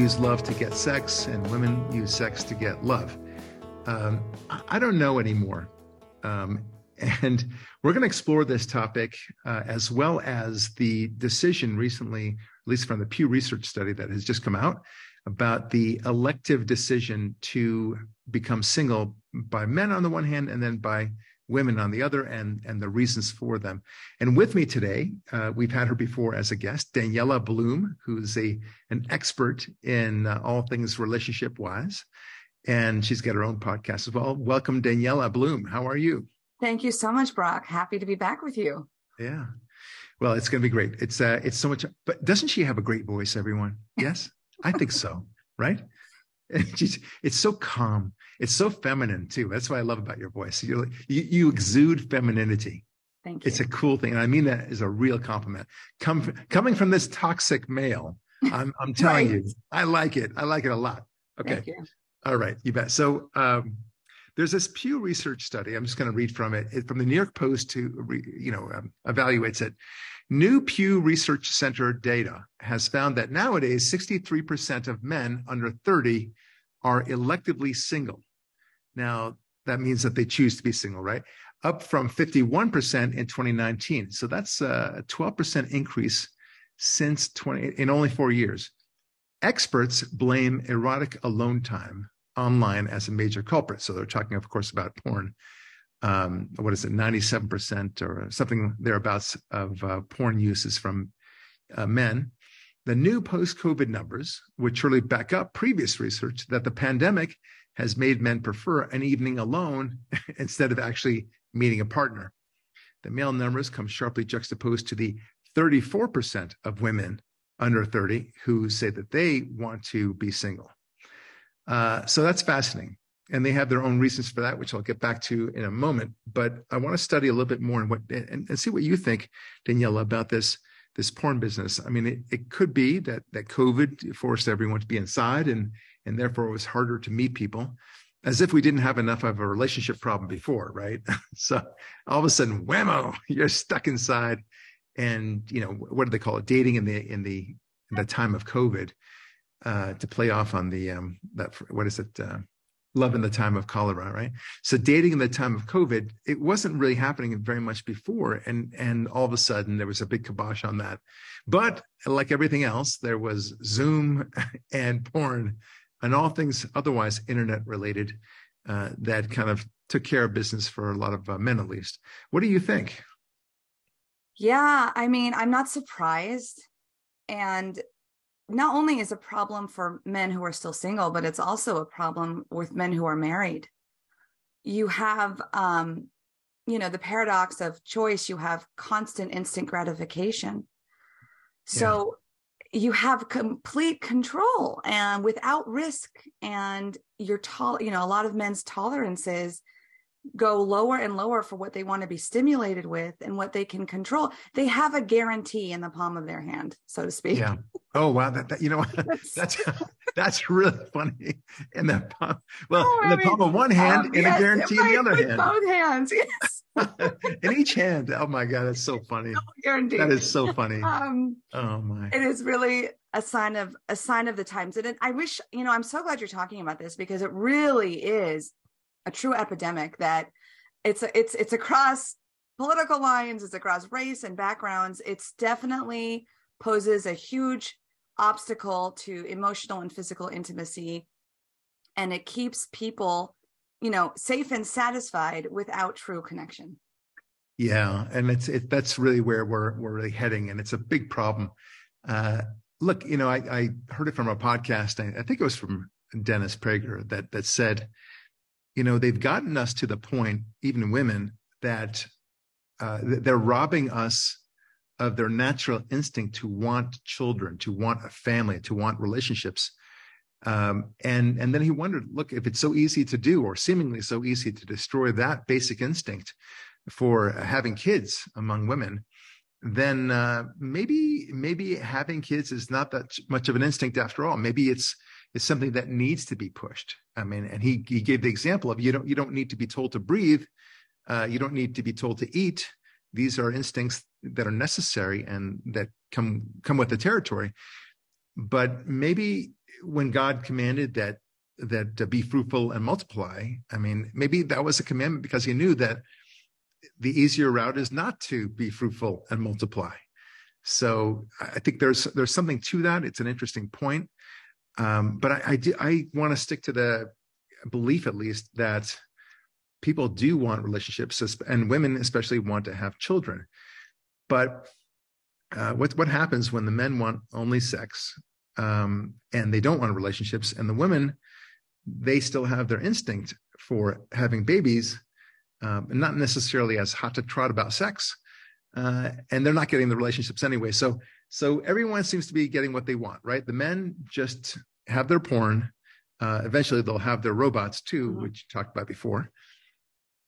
use love to get sex, and women use sex to get love. Um, I don't know anymore. Um, and we're going to explore this topic uh, as well as the decision recently, at least from the Pew Research study that has just come out, about the elective decision to become single by men on the one hand and then by women on the other and and the reasons for them. And with me today uh, we've had her before as a guest daniela bloom who's a an expert in uh, all things relationship wise and she's got her own podcast as well. Welcome daniela bloom. How are you? Thank you so much brock. Happy to be back with you. Yeah. Well it's going to be great. It's uh it's so much but doesn't she have a great voice everyone? Yes? I think so right it's so calm. It's so feminine too. That's what I love about your voice. You're, you you exude femininity. Thank you. It's a cool thing, and I mean that as a real compliment. Come coming from this toxic male, I'm I'm telling right. you, I like it. I like it a lot. Okay. All right, you bet. So um, there's this Pew Research study. I'm just going to read from it. it. From the New York Post to you know um, evaluates it. New Pew Research Center data has found that nowadays 63% of men under 30 are electively single. Now, that means that they choose to be single, right? Up from 51% in 2019. So that's a 12% increase since 20 in only 4 years. Experts blame erotic alone time online as a major culprit. So they're talking of course about porn um, what is it, 97% or something thereabouts of uh, porn uses from uh, men. The new post COVID numbers would surely back up previous research that the pandemic has made men prefer an evening alone instead of actually meeting a partner. The male numbers come sharply juxtaposed to the 34% of women under 30 who say that they want to be single. Uh, so that's fascinating and they have their own reasons for that, which I'll get back to in a moment. But I want to study a little bit more and what and, and see what you think, Daniela, about this this porn business. I mean, it, it could be that that COVID forced everyone to be inside, and and therefore it was harder to meet people, as if we didn't have enough of a relationship problem before, right? so all of a sudden, whammo, you're stuck inside, and you know what do they call it? Dating in the in the in the time of COVID. Uh, to play off on the um, that what is it? Uh, love in the time of cholera, right? So dating in the time of COVID, it wasn't really happening very much before. And, and all of a sudden there was a big kibosh on that. But like everything else, there was Zoom and porn and all things otherwise internet related uh, that kind of took care of business for a lot of uh, men, at least. What do you think? Yeah, I mean, I'm not surprised. And not only is a problem for men who are still single, but it's also a problem with men who are married. You have, um, you know, the paradox of choice. You have constant instant gratification. So yeah. you have complete control and without risk. And you're tall, you know, a lot of men's tolerances go lower and lower for what they want to be stimulated with and what they can control. They have a guarantee in the palm of their hand, so to speak. Yeah. Oh wow, that, that you know that's that's really funny. In the palm, well, oh, in the mean, palm of one hand, um, and yes, a guarantee in the other hand. Both hands, yes. in each hand. Oh my god, that's so funny. No guarantee. That is so funny. Um, oh my. It is really a sign of a sign of the times. And I wish, you know, I'm so glad you're talking about this because it really is a true epidemic that it's it's it's across political lines, it's across race and backgrounds. It's definitely poses a huge obstacle to emotional and physical intimacy. And it keeps people you know safe and satisfied without true connection. Yeah and it's it, that's really where we're we're really heading and it's a big problem. Uh look you know i i heard it from a podcast i, I think it was from dennis prager that that said you know they've gotten us to the point even women that uh, they're robbing us of their natural instinct to want children to want a family to want relationships. Um, and and then he wondered look if it's so easy to do or seemingly so easy to destroy that basic instinct for having kids among women then uh, maybe maybe having kids is not that much of an instinct after all. Maybe it's is something that needs to be pushed. I mean, and he he gave the example of you don't you don't need to be told to breathe, uh, you don't need to be told to eat. These are instincts that are necessary and that come come with the territory. But maybe when God commanded that that to be fruitful and multiply, I mean, maybe that was a commandment because he knew that the easier route is not to be fruitful and multiply. So I think there's there's something to that. It's an interesting point, um, but I I, do, I want to stick to the belief at least that people do want relationships, and women especially want to have children. But uh, what what happens when the men want only sex um, and they don't want relationships, and the women they still have their instinct for having babies, um, and not necessarily as hot to trot about sex, uh, and they're not getting the relationships anyway. So so everyone seems to be getting what they want, right? The men just have their porn. Uh, eventually, they'll have their robots too, mm-hmm. which talked about before.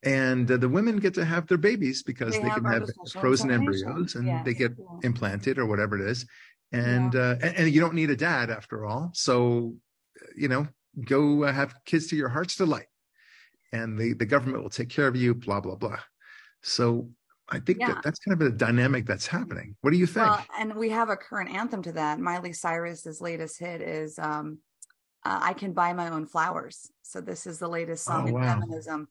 And uh, the women get to have their babies because they, they have can have frozen embryos and yes. they get yeah. implanted or whatever it is. And, yeah. uh, and, and you don't need a dad after all. So, you know, go uh, have kids to your heart's delight and the, the government will take care of you, blah, blah, blah. So I think yeah. that that's kind of a dynamic that's happening. What do you think? Well, and we have a current anthem to that. Miley Cyrus's latest hit is um, uh, "I Can Buy My Own Flowers." So this is the latest song oh, in feminism.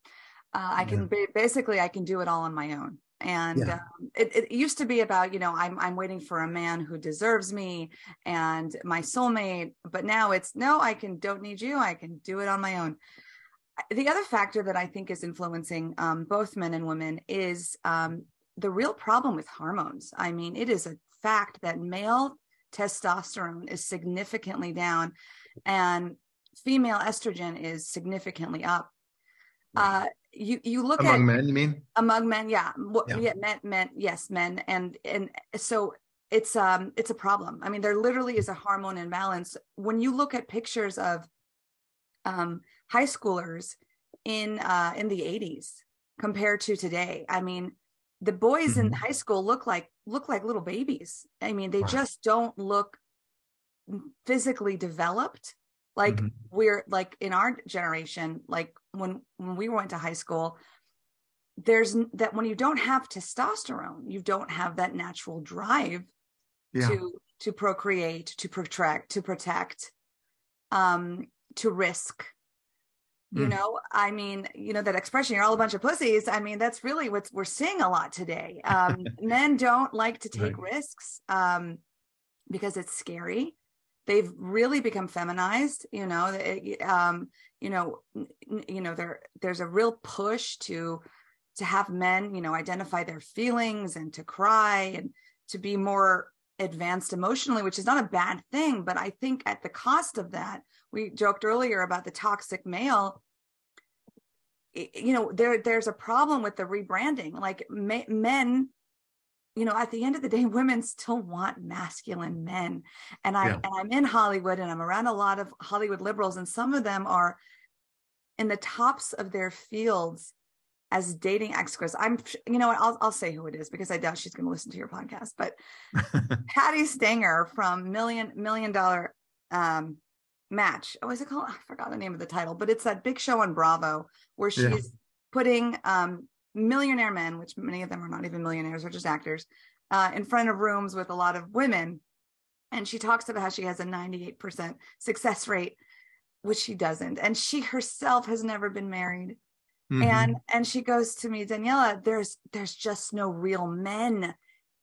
Uh, I can yeah. basically I can do it all on my own. And yeah. um, it, it, used to be about you know I'm I'm waiting for a man who deserves me and my soulmate, but now it's no I can don't need you I can do it on my own the other factor that I think is influencing um, both men and women is um, the real problem with hormones. I mean, it is a fact that male testosterone is significantly down and female estrogen is significantly up. Uh, you you look among at, among men, you mean among men, yeah, yeah, yeah, men, men, yes, men, and and so it's um it's a problem. I mean, there literally is a hormone imbalance when you look at pictures of um high schoolers in uh, in the 80s compared to today. I mean, the boys mm-hmm. in high school look like look like little babies. I mean, they just don't look physically developed like mm-hmm. we're like in our generation like when when we went to high school there's that when you don't have testosterone you don't have that natural drive yeah. to to procreate to protect to protect um to risk you mm. know i mean you know that expression you're all a bunch of pussies i mean that's really what we're seeing a lot today um, men don't like to take right. risks um, because it's scary they've really become feminized you know um, you know you know there there's a real push to to have men you know identify their feelings and to cry and to be more advanced emotionally which is not a bad thing but i think at the cost of that we joked earlier about the toxic male you know there there's a problem with the rebranding like men you know at the end of the day women still want masculine men and i yeah. and i'm in hollywood and i'm around a lot of hollywood liberals and some of them are in the tops of their fields as dating experts i'm you know I'll, I'll say who it is because i doubt she's going to listen to your podcast but patti stanger from million million dollar um match. Oh, is it called? I forgot the name of the title, but it's that big show on Bravo where she's yeah. putting um, millionaire men, which many of them are not even millionaires, or just actors, uh, in front of rooms with a lot of women. And she talks about how she has a 98% success rate, which she doesn't. And she herself has never been married. Mm-hmm. And and she goes to me, Daniela, there's there's just no real men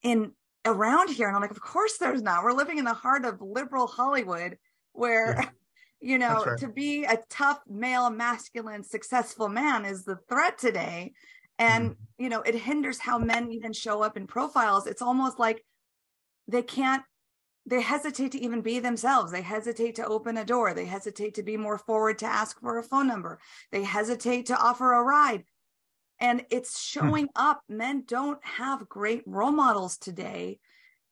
in around here. And I'm like, of course there's not. We're living in the heart of liberal Hollywood where yeah. you know right. to be a tough male masculine successful man is the threat today and mm. you know it hinders how men even show up in profiles it's almost like they can't they hesitate to even be themselves they hesitate to open a door they hesitate to be more forward to ask for a phone number they hesitate to offer a ride and it's hmm. showing up men don't have great role models today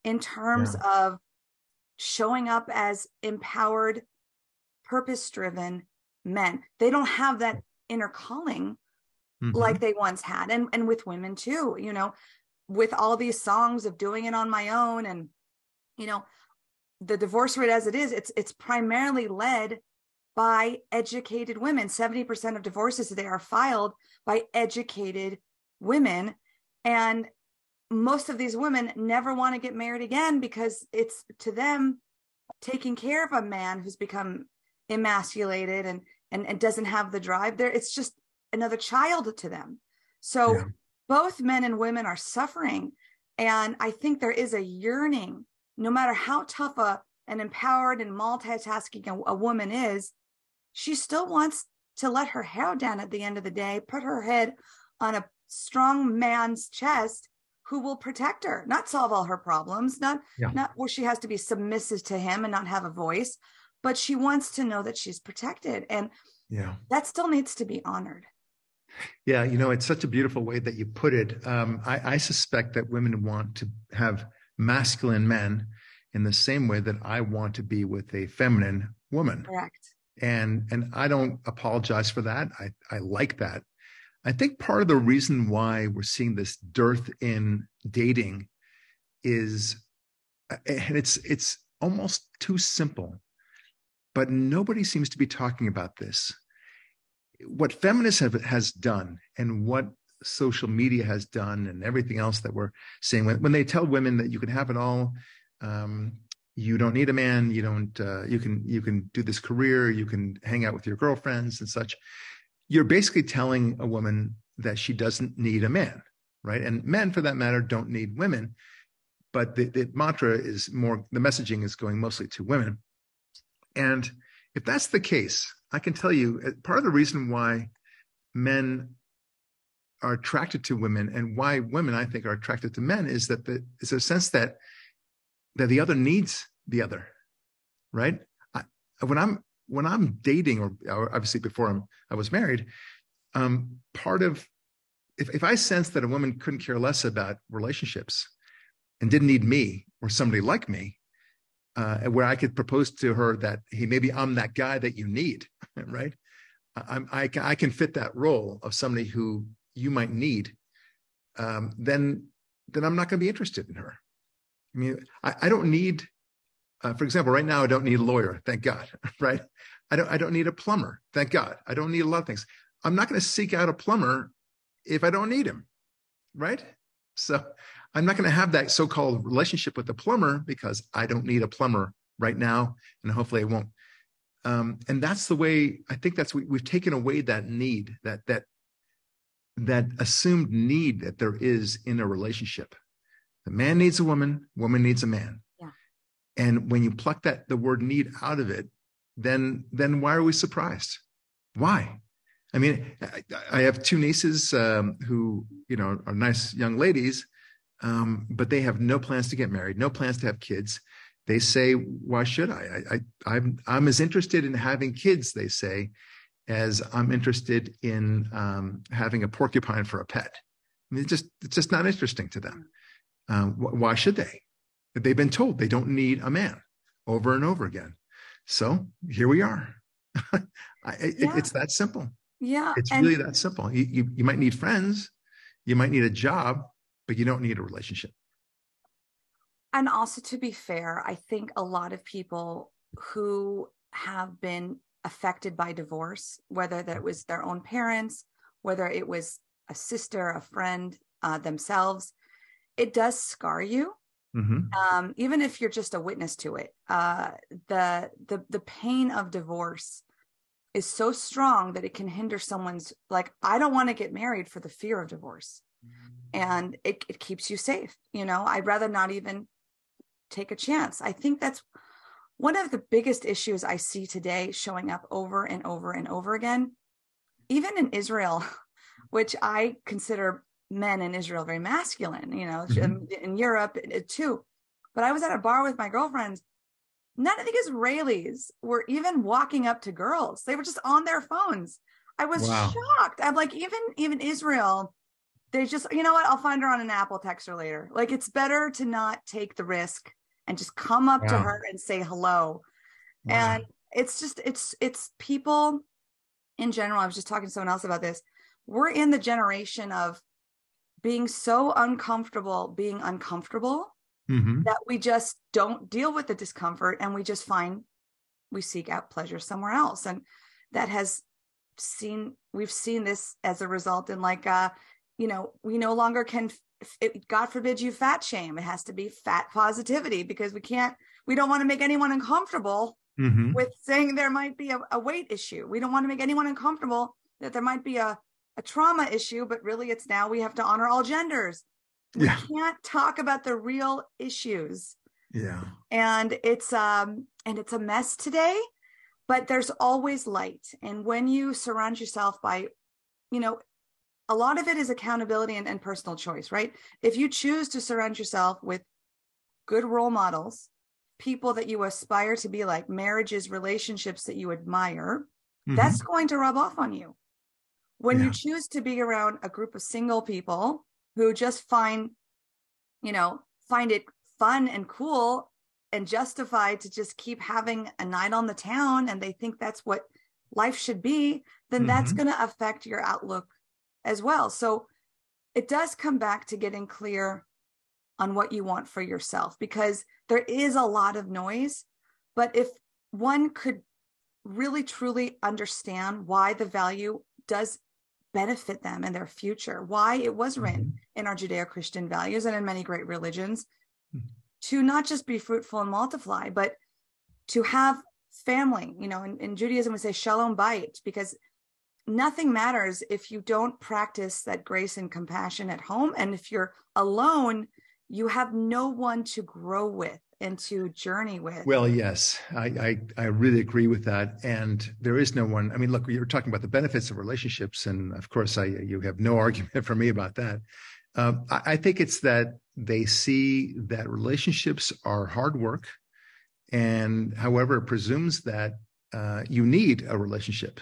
in terms yeah. of showing up as empowered, purpose driven men. They don't have that inner calling mm-hmm. like they once had. And, and with women too, you know, with all these songs of doing it on my own and, you know, the divorce rate as it is, it's it's primarily led by educated women. 70% of divorces today are filed by educated women. And most of these women never want to get married again because it's to them taking care of a man who's become emasculated and and, and doesn't have the drive there it's just another child to them so yeah. both men and women are suffering and i think there is a yearning no matter how tough a and empowered and multitasking a, a woman is she still wants to let her hair down at the end of the day put her head on a strong man's chest who will protect her, not solve all her problems, not yeah. not where she has to be submissive to him and not have a voice, but she wants to know that she's protected. And yeah, that still needs to be honored. Yeah, you know, it's such a beautiful way that you put it. Um, I, I suspect that women want to have masculine men in the same way that I want to be with a feminine woman. Correct. And and I don't apologize for that. I I like that. I think part of the reason why we're seeing this dearth in dating is, and it's it's almost too simple, but nobody seems to be talking about this. What feminists have has done, and what social media has done, and everything else that we're seeing when, when they tell women that you can have it all. Um, you don't need a man you don't uh, you can you can do this career you can hang out with your girlfriends and such you're basically telling a woman that she doesn't need a man, right? And men, for that matter, don't need women. But the, the mantra is more, the messaging is going mostly to women. And if that's the case, I can tell you uh, part of the reason why men are attracted to women and why women, I think, are attracted to men is that the, is a sense that that the other needs the other, right? I, when I'm when I'm dating, or, or obviously before I'm, I was married, um, part of if, if I sense that a woman couldn't care less about relationships and didn't need me or somebody like me, uh, where I could propose to her that, hey, maybe I'm that guy that you need, right? I'm, I, I can fit that role of somebody who you might need. Um, then, then I'm not going to be interested in her. I mean, I, I don't need uh, for example, right now I don't need a lawyer, thank God. Right? I don't. I don't need a plumber, thank God. I don't need a lot of things. I'm not going to seek out a plumber if I don't need him, right? So I'm not going to have that so-called relationship with the plumber because I don't need a plumber right now, and hopefully I won't. Um, and that's the way I think that's we, we've taken away that need, that that that assumed need that there is in a relationship. The man needs a woman, woman needs a man. And when you pluck that the word need out of it, then then why are we surprised? Why? I mean, I, I have two nieces um, who you know are nice young ladies, um, but they have no plans to get married, no plans to have kids. They say, "Why should I? I, I I'm I'm as interested in having kids," they say, as I'm interested in um, having a porcupine for a pet. I mean, it's just it's just not interesting to them. Um, why should they? they've been told they don't need a man over and over again. So here we are. I, yeah. it's that simple. Yeah. It's and- really that simple. You, you, you might need friends, you might need a job, but you don't need a relationship. And also, to be fair, I think a lot of people who have been affected by divorce, whether that was their own parents, whether it was a sister, a friend, uh, themselves, it does scar you Mm-hmm. Um, even if you're just a witness to it, uh, the the the pain of divorce is so strong that it can hinder someone's like I don't want to get married for the fear of divorce, mm-hmm. and it it keeps you safe. You know, I'd rather not even take a chance. I think that's one of the biggest issues I see today showing up over and over and over again, even in Israel, which I consider men in Israel very masculine, you know, mm-hmm. in Europe too. But I was at a bar with my girlfriends. None of the Israelis were even walking up to girls. They were just on their phones. I was wow. shocked. I'm like, even even Israel, they just, you know what? I'll find her on an Apple text her later. Like it's better to not take the risk and just come up to her and say hello. Wow. And it's just it's it's people in general. I was just talking to someone else about this. We're in the generation of being so uncomfortable being uncomfortable mm-hmm. that we just don't deal with the discomfort and we just find we seek out pleasure somewhere else and that has seen we've seen this as a result in like uh you know we no longer can it, God forbid you fat shame. It has to be fat positivity because we can't, we don't want to make anyone uncomfortable mm-hmm. with saying there might be a, a, weight issue. We don't want to make anyone uncomfortable that there might be a, a trauma issue, but really it's now we have to honor all genders. We yeah. can't talk about the real issues. Yeah. And it's um and it's a mess today, but there's always light. And when you surround yourself by, you know, a lot of it is accountability and, and personal choice, right? If you choose to surround yourself with good role models, people that you aspire to be like, marriages, relationships that you admire, mm-hmm. that's going to rub off on you. When yeah. you choose to be around a group of single people who just find, you know, find it fun and cool and justified to just keep having a night on the town and they think that's what life should be, then mm-hmm. that's going to affect your outlook as well. So it does come back to getting clear on what you want for yourself because there is a lot of noise. But if one could really truly understand why the value does benefit them in their future, why it was written mm-hmm. in our Judeo Christian values and in many great religions, mm-hmm. to not just be fruitful and multiply, but to have family. You know, in, in Judaism, we say shalom bayit because nothing matters if you don't practice that grace and compassion at home. And if you're alone, you have no one to grow with and to journey with. Well, yes, I, I, I really agree with that. And there is no one. I mean, look, you're talking about the benefits of relationships, and of course, I you have no argument for me about that. Um, I, I think it's that they see that relationships are hard work, and however, it presumes that uh, you need a relationship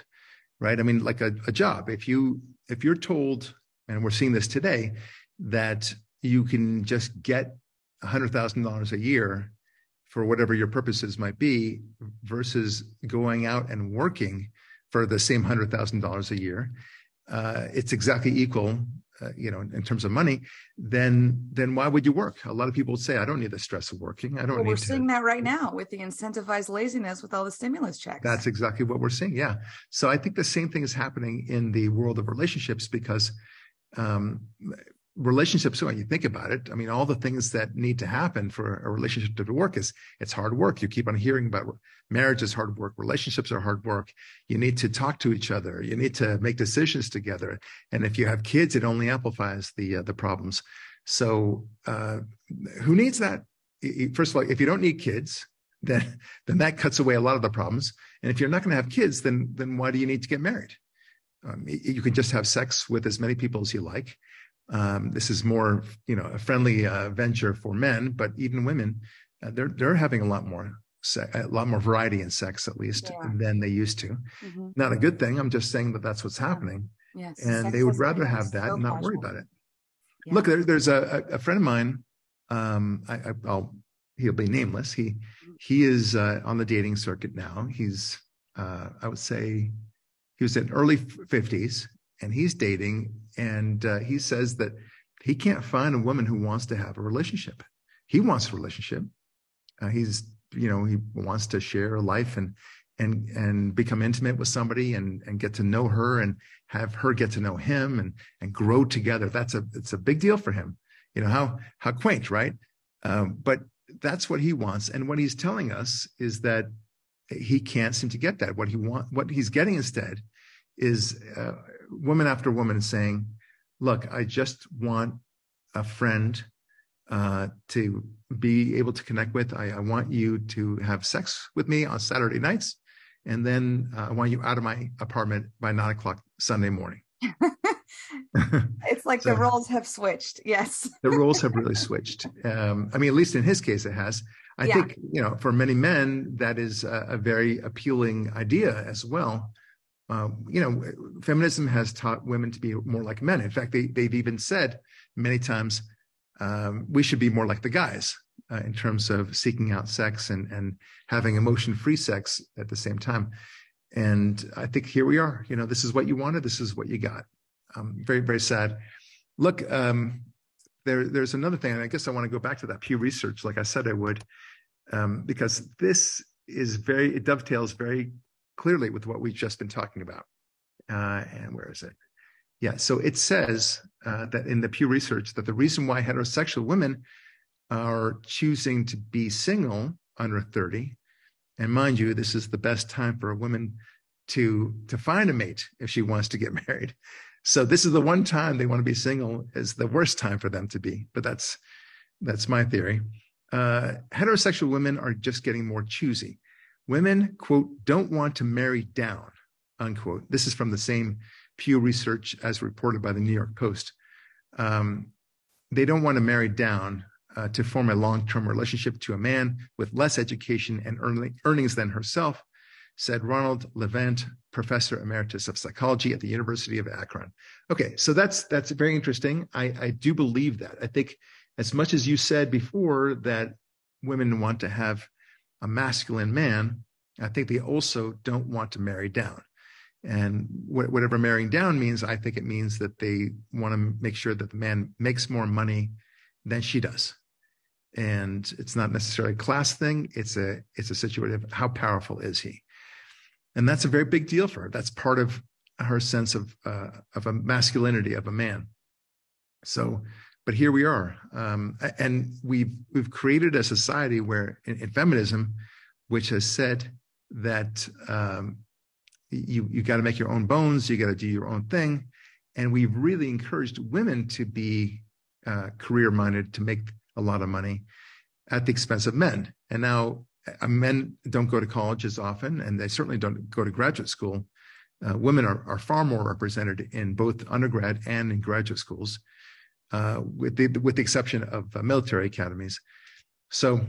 right? I mean, like a, a job. If you if you're told, and we're seeing this today, that you can just get a hundred thousand dollars a year for whatever your purposes might be, versus going out and working for the same hundred thousand dollars a year, uh, it's exactly equal uh, you know, in terms of money, then then why would you work? A lot of people would say, I don't need the stress of working. I don't well, need. We're to... seeing that right now with the incentivized laziness with all the stimulus checks. That's exactly what we're seeing. Yeah. So I think the same thing is happening in the world of relationships because um, relationships when you think about it i mean all the things that need to happen for a relationship to work is it's hard work. You keep on hearing about marriage is hard work relationships are hard work. You need to talk to each other. You need to make decisions together. And if you have kids it only amplifies the uh, the problems. So uh, who needs that? First of all if you don't need kids then then that cuts away a lot of the problems. And if you're not going to have kids then then why do you need to get married? Um, you can just have sex with as many people as you like um, this is more, you know, a friendly uh, venture for men, but even women, uh, they're they're having a lot more se- a lot more variety in sex, at least yeah. than they used to. Mm-hmm. Not a good thing. I'm just saying that that's what's happening. Yes, and they would rather have that so and not worry about it. Yeah. Look, there, there's a, a friend of mine. Um, I, will he'll be nameless. He mm-hmm. he is uh, on the dating circuit now. He's uh, I would say he was in early 50s and he's dating and uh, he says that he can't find a woman who wants to have a relationship. He wants a relationship. Uh, he's you know he wants to share a life and and and become intimate with somebody and and get to know her and have her get to know him and and grow together. That's a it's a big deal for him. You know how how quaint right? Um, but that's what he wants. And what he's telling us is that he can't seem to get that. What he want what he's getting instead is uh, woman after woman saying, look, I just want a friend uh, to be able to connect with. I, I, want you to have sex with me on Saturday nights. And then uh, I want you out of my apartment by nine o'clock Sunday morning. it's like so, the roles have switched. Yes. the roles have really switched. Um, I mean, at least in his case, it has. I yeah. think, you know, for many men, that is a, a very appealing idea as well uh, you know, feminism has taught women to be more like men. In fact, they, they've even said many times um, we should be more like the guys uh, in terms of seeking out sex and, and having emotion free sex at the same time. And I think here we are. You know, this is what you wanted. This is what you got. Um, very, very sad. Look, um, there, there's another thing. And I guess I want to go back to that Pew Research, like I said I would, um, because this is very, it dovetails very clearly with what we've just been talking about. Uh, and where is it? Yeah. So it says uh, that in the Pew Research that the reason why heterosexual women are choosing to be single under 30, and mind you, this is the best time for a woman to to find a mate if she wants to get married. So this is the one time they want to be single is the worst time for them to be. But that's that's my theory. Uh, heterosexual women are just getting more choosy. Women, quote, don't want to marry down, unquote. This is from the same Pew Research as reported by the New York Post. Um, they don't want to marry down uh, to form a long term relationship to a man with less education and earning, earnings than herself, said Ronald Levant, professor emeritus of psychology at the University of Akron. Okay, so that's that's very interesting. I, I do believe that. I think as much as you said before that women want to have a masculine man, I think they also don't want to marry down. And wh- whatever marrying down means, I think it means that they want to make sure that the man makes more money than she does. And it's not necessarily a class thing. It's a it's a situation of how powerful is he, and that's a very big deal for her. That's part of her sense of uh, of a masculinity of a man. So, but here we are, um, and we've we've created a society where in, in feminism, which has said that um, you you got to make your own bones, you got to do your own thing, and we've really encouraged women to be uh, career minded, to make a lot of money at the expense of men. And now uh, men don't go to college as often, and they certainly don't go to graduate school. Uh, women are, are far more represented in both undergrad and in graduate schools, uh, with the with the exception of uh, military academies. So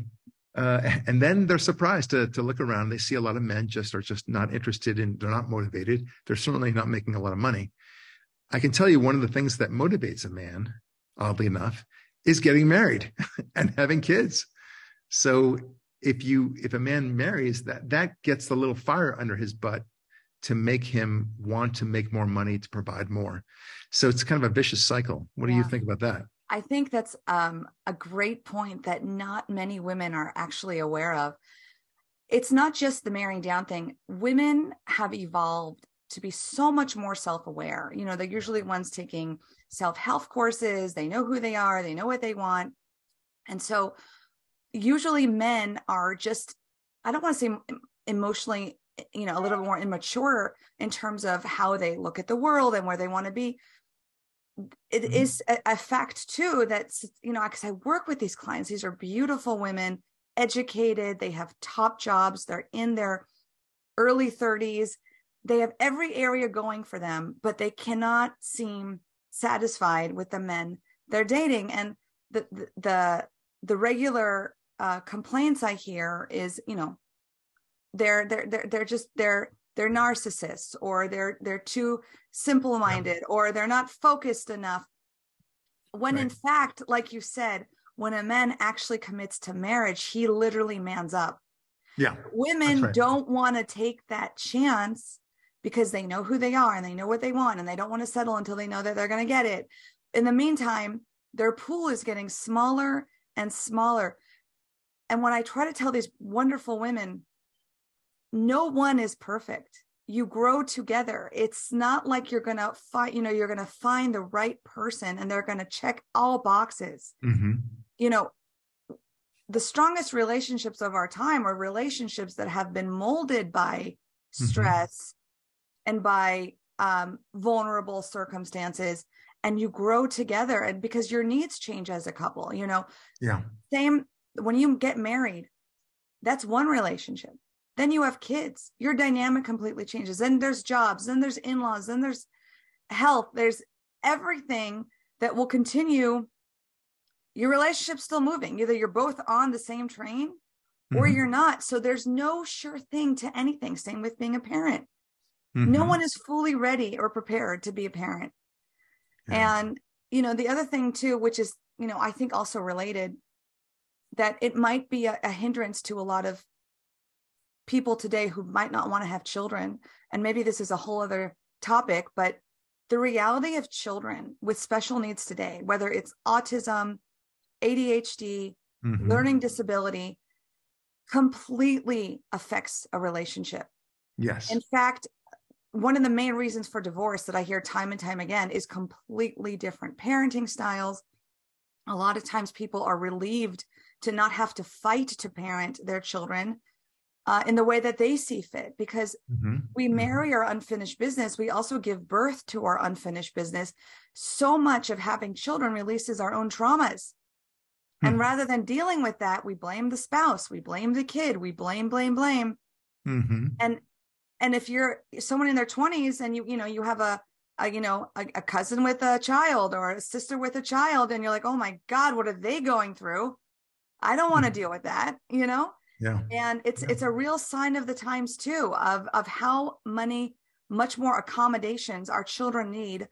uh, and then they're surprised to, to look around. They see a lot of men just are just not interested in, they're not motivated. They're certainly not making a lot of money. I can tell you one of the things that motivates a man, oddly enough, is getting married and having kids. So if you if a man marries, that that gets the little fire under his butt to make him want to make more money to provide more. So it's kind of a vicious cycle. What yeah. do you think about that? I think that's um, a great point that not many women are actually aware of. It's not just the marrying down thing. Women have evolved to be so much more self-aware. You know, they're usually ones taking self-help courses. They know who they are. They know what they want. And so usually men are just, I don't want to say emotionally, you know, a little more immature in terms of how they look at the world and where they want to be it mm-hmm. is a, a, fact too that you know because i work with these clients these are beautiful women educated they have top jobs they're in their early 30s they have every area going for them but they cannot seem satisfied with the men they're dating and the the the, the regular uh, complaints i hear is you know they're they're they're, they're just they're they're narcissists or they're they're too simple minded yeah. or they're not focused enough when right. in fact like you said when a man actually commits to marriage he literally mans up yeah women right. don't want to take that chance because they know who they are and they know what they want and they don't want to settle until they know that they're going to get it in the meantime their pool is getting smaller and smaller and when i try to tell these wonderful women no one is perfect you grow together it's not like you're gonna fight you know you're gonna find the right person and they're gonna check all boxes mm-hmm. you know the strongest relationships of our time are relationships that have been molded by mm-hmm. stress mm-hmm. and by um, vulnerable circumstances and you grow together and because your needs change as a couple you know yeah same when you get married that's one relationship then you have kids. Your dynamic completely changes. Then there's jobs, then there's in laws, then there's health, there's everything that will continue. Your relationship's still moving. Either you're both on the same train or mm-hmm. you're not. So there's no sure thing to anything. Same with being a parent. Mm-hmm. No one is fully ready or prepared to be a parent. Yeah. And, you know, the other thing too, which is, you know, I think also related, that it might be a, a hindrance to a lot of people today who might not want to have children and maybe this is a whole other topic but the reality of children with special needs today whether it's autism adhd mm-hmm. learning disability completely affects a relationship yes in fact one of the main reasons for divorce that I hear time and time again is completely different parenting styles. A lot of times people are relieved to not have to fight to parent their children uh, in the way that they see fit because mm-hmm. we mm-hmm. marry our unfinished business. We also give birth to our unfinished business. So much of having children releases our own traumas. Mm-hmm. And hmm. rather than dealing with that, we blame the spouse, we blame the kid, we blame, blame, blame. Mm-hmm. And and if you're someone in their 20s and you you know you have a, a you know a, a cousin with a child or a sister with a child and you're like oh my god what are they going through i don't want to mm-hmm. deal with that you know yeah. And it's yeah. it's a real sign of the times too of of how many much more accommodations our children need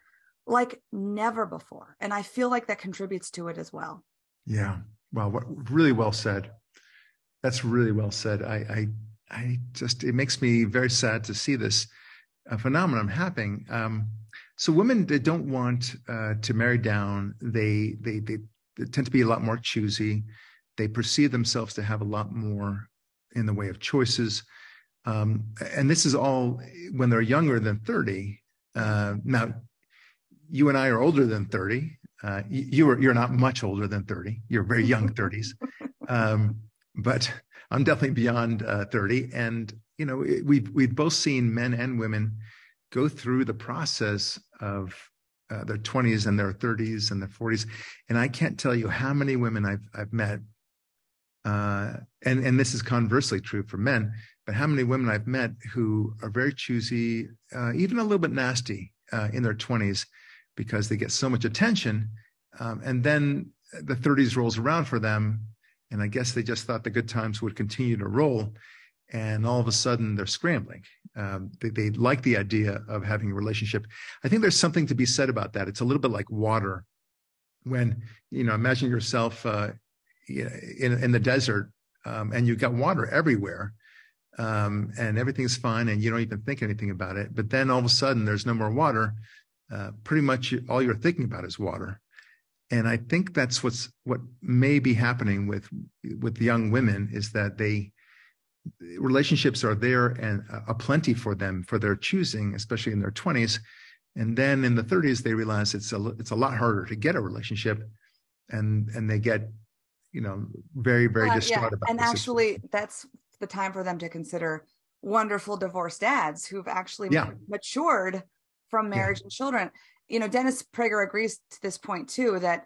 like never before. And i feel like that contributes to it as well. Yeah. Well what really well said. That's really well said. I i i just it makes me very sad to see this uh, phenomenon happening. Um so women that don't want uh, to marry down. They, they they they tend to be a lot more choosy they perceive themselves to have a lot more in the way of choices. Um, and this is all when they're younger than 30. Uh, now, you and I are older than 30. Uh, you are, you're not much older than 30. You're very young 30s. Um, but I'm definitely beyond uh, 30. And, you know, we've, we've both seen men and women go through the process of uh, their 20s and their 30s and their 40s. And I can't tell you how many women I've, I've met uh, and and this is conversely true for men. But how many women I've met who are very choosy, uh, even a little bit nasty uh, in their 20s, because they get so much attention, um, and then the 30s rolls around for them, and I guess they just thought the good times would continue to roll, and all of a sudden they're scrambling. Um, they, they like the idea of having a relationship. I think there's something to be said about that. It's a little bit like water when you know imagine yourself uh, in, in the desert um, and you've got water everywhere um, and everything's fine and you don't even think anything about it. But then all of a sudden there's no more water. Uh, pretty much all you're thinking about is water. And I think that's what's what may be happening with with young women is that they relationships are there and a plenty for them for their choosing, especially in their 20s. And then in the 30s, they realize it's a it's a lot harder to get a relationship, and and they get you know very very uh, distraught yeah. about and actually situation. that's the time for them to consider wonderful divorced dads who've actually yeah. matured from marriage yeah. and children you know dennis prager agrees to this point too that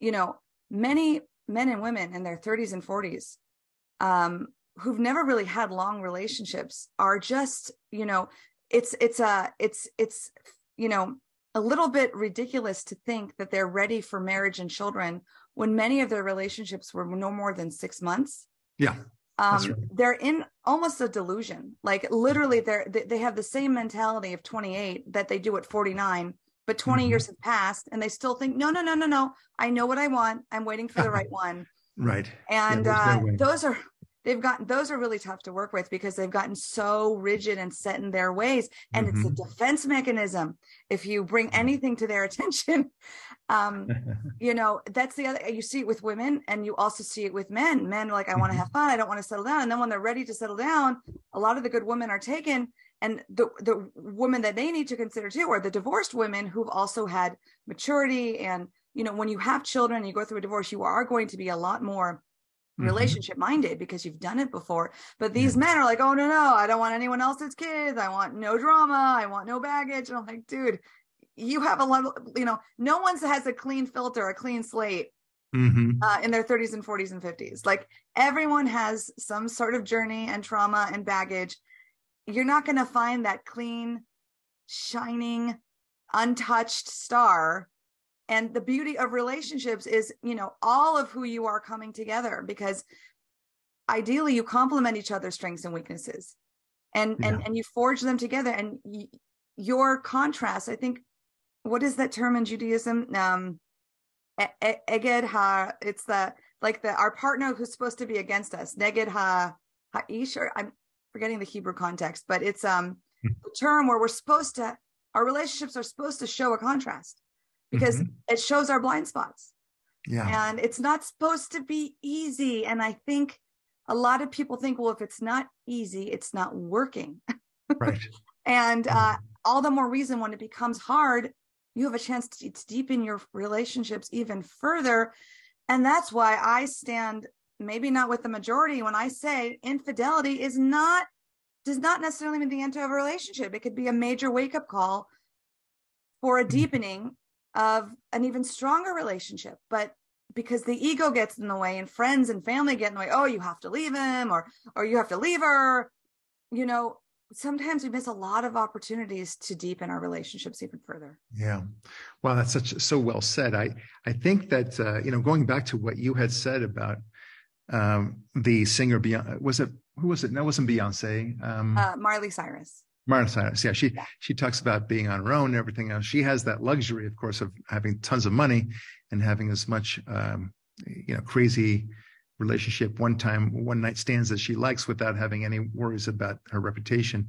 you know many men and women in their 30s and 40s um, who've never really had long relationships are just you know it's it's a it's it's you know a little bit ridiculous to think that they're ready for marriage and children when many of their relationships were no more than six months. Yeah. Um, right. they're in almost a delusion. Like literally, they're they have the same mentality of 28 that they do at 49, but 20 mm-hmm. years have passed, and they still think, no, no, no, no, no. I know what I want. I'm waiting for the right one. right. And yeah, uh, those are they've gotten those are really tough to work with because they've gotten so rigid and set in their ways and mm-hmm. it's a mm-hmm. defense mechanism if you bring mm-hmm. anything to their attention um you know that's the other you see it with women and you also see it with men men like i want to mm-hmm. have fun i don't want to settle down and then when they're ready to settle down a lot of the good women are taken and the the women that they need to consider too are the divorced women who've also had maturity and you know when you have children and you go through a divorce you are going to be a lot more. Relationship minded because you've done it before. But these yeah. men are like, oh no, no, I don't want anyone else's kids. I want no drama. I want no baggage. And I'm like, dude, you have a lot of, you know, no one has a clean filter, a clean slate mm-hmm. uh, in their 30s and 40s and 50s. Like everyone has some sort of journey and trauma and baggage. You're not going to find that clean, shining, untouched star and the beauty of relationships is you know all of who you are coming together because ideally you complement each other's strengths and weaknesses and yeah. and and you forge them together and y- your contrast i think what is that term in judaism um eged ha it's the like the our partner who's supposed to be against us neged ha ha'ish or i'm forgetting the hebrew context but it's um hmm. the term where we're supposed to our relationships are supposed to show a contrast because mm-hmm. it shows our blind spots. Yeah. And it's not supposed to be easy. And I think a lot of people think, well, if it's not easy, it's not working. Right. and uh, all the more reason when it becomes hard, you have a chance to, to deepen your relationships even further. And that's why I stand maybe not with the majority when I say infidelity is not does not necessarily mean the end of a relationship. It could be a major wake up call for a mm-hmm. deepening of an even stronger relationship. But because the ego gets in the way and friends and family get in the way, oh, you have to leave him or or you have to leave her, you know, sometimes we miss a lot of opportunities to deepen our relationships even further. Yeah. Wow, that's such so well said. I I think that uh, you know, going back to what you had said about um, the singer Beyonce. Was it who was it? No, it wasn't Beyonce. Um, uh, Miley Cyrus. Miley Cyrus. Yeah, she she talks about being on her own and everything else. She has that luxury, of course, of having tons of money and having as much um, you know crazy relationship one time one night stands that she likes without having any worries about her reputation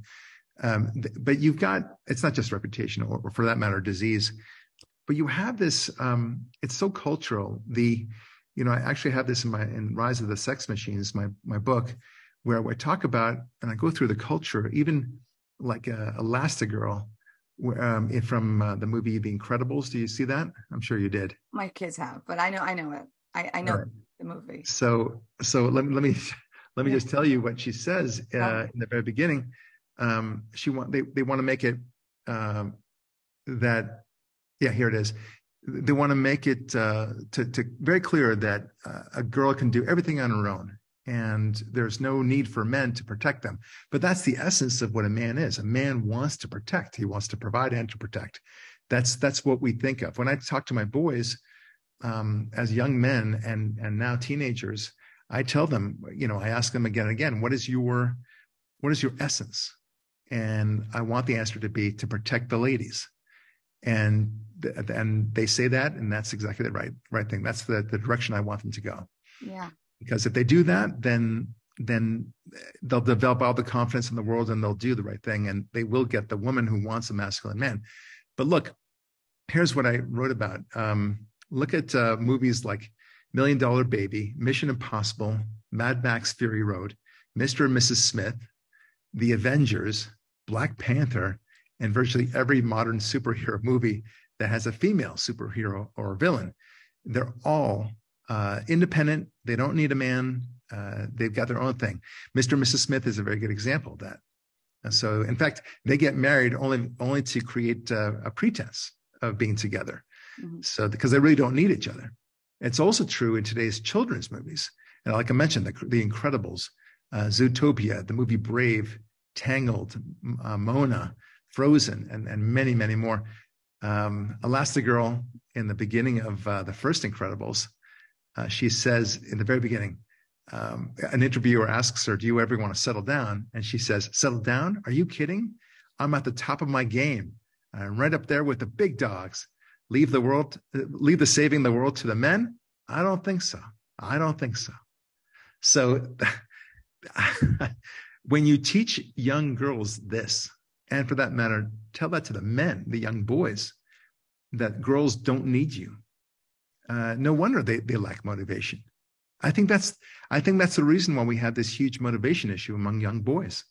um, th- but you've got it's not just reputation or, or, for that matter disease but you have this um, it's so cultural the you know, I actually have this in my in Rise of the Sex Machines, my my book, where I talk about and I go through the culture, even like uh, Elastigirl, um, from uh, the movie The Incredibles. Do you see that? I'm sure you did. My kids have, but I know I know it. I, I know right. the movie. So so let me let me let me yeah. just tell you what she says uh, in the very beginning. Um, she want they they want to make it um, that yeah here it is they want to make it uh, to, to, very clear that uh, a girl can do everything on her own and there's no need for men to protect them. But that's the essence of what a man is. A man wants to protect. He wants to provide and to protect. That's that's what we think of. When i talk to my boys um, as young men and and now teenagers i tell them you know i ask them again and again what is your what is your essence? And i want the answer to be to protect the ladies. And and they say that and that's exactly the right right thing. That's the, the direction i want them to go. Yeah because if they do that then then they'll develop all the confidence in the world and they'll do the right thing and they will get the woman who wants a masculine man but look here's what i wrote about um, look at uh, movies like million dollar baby mission impossible mad max fury road mr and mrs smith the avengers black panther and virtually every modern superhero movie that has a female superhero or villain. They're all uh, independent. They don't need a man. Uh, they've got their own thing. Mr. and Mrs. Smith is a very good example of that. And so, in fact, they get married only only to create uh, a pretense of being together. Mm-hmm. So, because they really don't need each other. It's also true in today's children's movies. And like I mentioned, the, the Incredibles, uh, Zootopia, the movie Brave, Tangled, uh, Moana, Frozen, and, and many, many more. Um, Elastigirl, in the beginning of uh, the first Incredibles, uh, she says in the very beginning, um, an interviewer asks her, Do you ever want to settle down? And she says, Settle down? Are you kidding? I'm at the top of my game. I'm right up there with the big dogs. Leave the world, leave the saving the world to the men? I don't think so. I don't think so. So when you teach young girls this, and for that matter, tell that to the men, the young boys, that girls don't need you. Uh, no wonder they, they lack motivation. I think that's I think that's the reason why we have this huge motivation issue among young boys.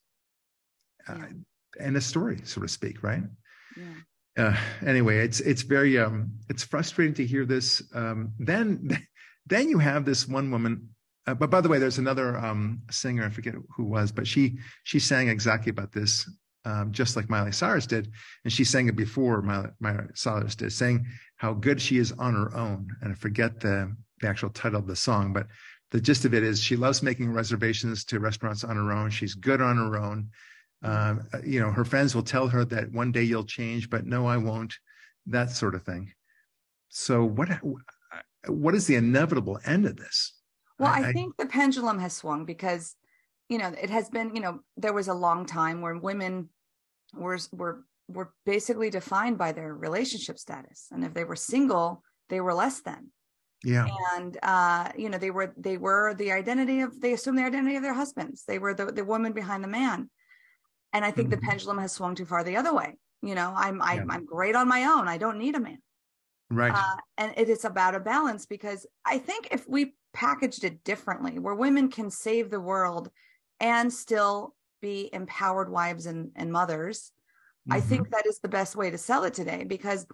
Uh, and a story, so to speak, right? Yeah. Uh, anyway, it's it's very um, it's frustrating to hear this. Um, then then you have this one woman. Uh, but by the way, there's another um, singer. I forget who was, but she she sang exactly about this um, just like Miley Cyrus did. And she sang it before Miley, Miley Cyrus did, saying how good she is on her own. And I forget the, the actual title of the song, but the gist of it is she loves making reservations to restaurants on her own. She's good on her own. Um, you know, her friends will tell her that one day you'll change, but no, I won't. That sort of thing. So what what is the inevitable end of this? Well, I, I think the pendulum has swung because you know it has been you know there was a long time where women were were were basically defined by their relationship status. And if they were single they were less than. Yeah. And uh you know they were they were the identity of they assumed the identity of their husbands. They were the, the woman behind the man. And i think mm-hmm. the pendulum has swung too far the other way. You know i'm I, am yeah. i'm great on my own. I don't need a man. Right. Uh, and it is about a balance because i think if we packaged it differently where women can save the world and still be empowered wives and, and mothers Mm-hmm. I think that is the best way to sell it today because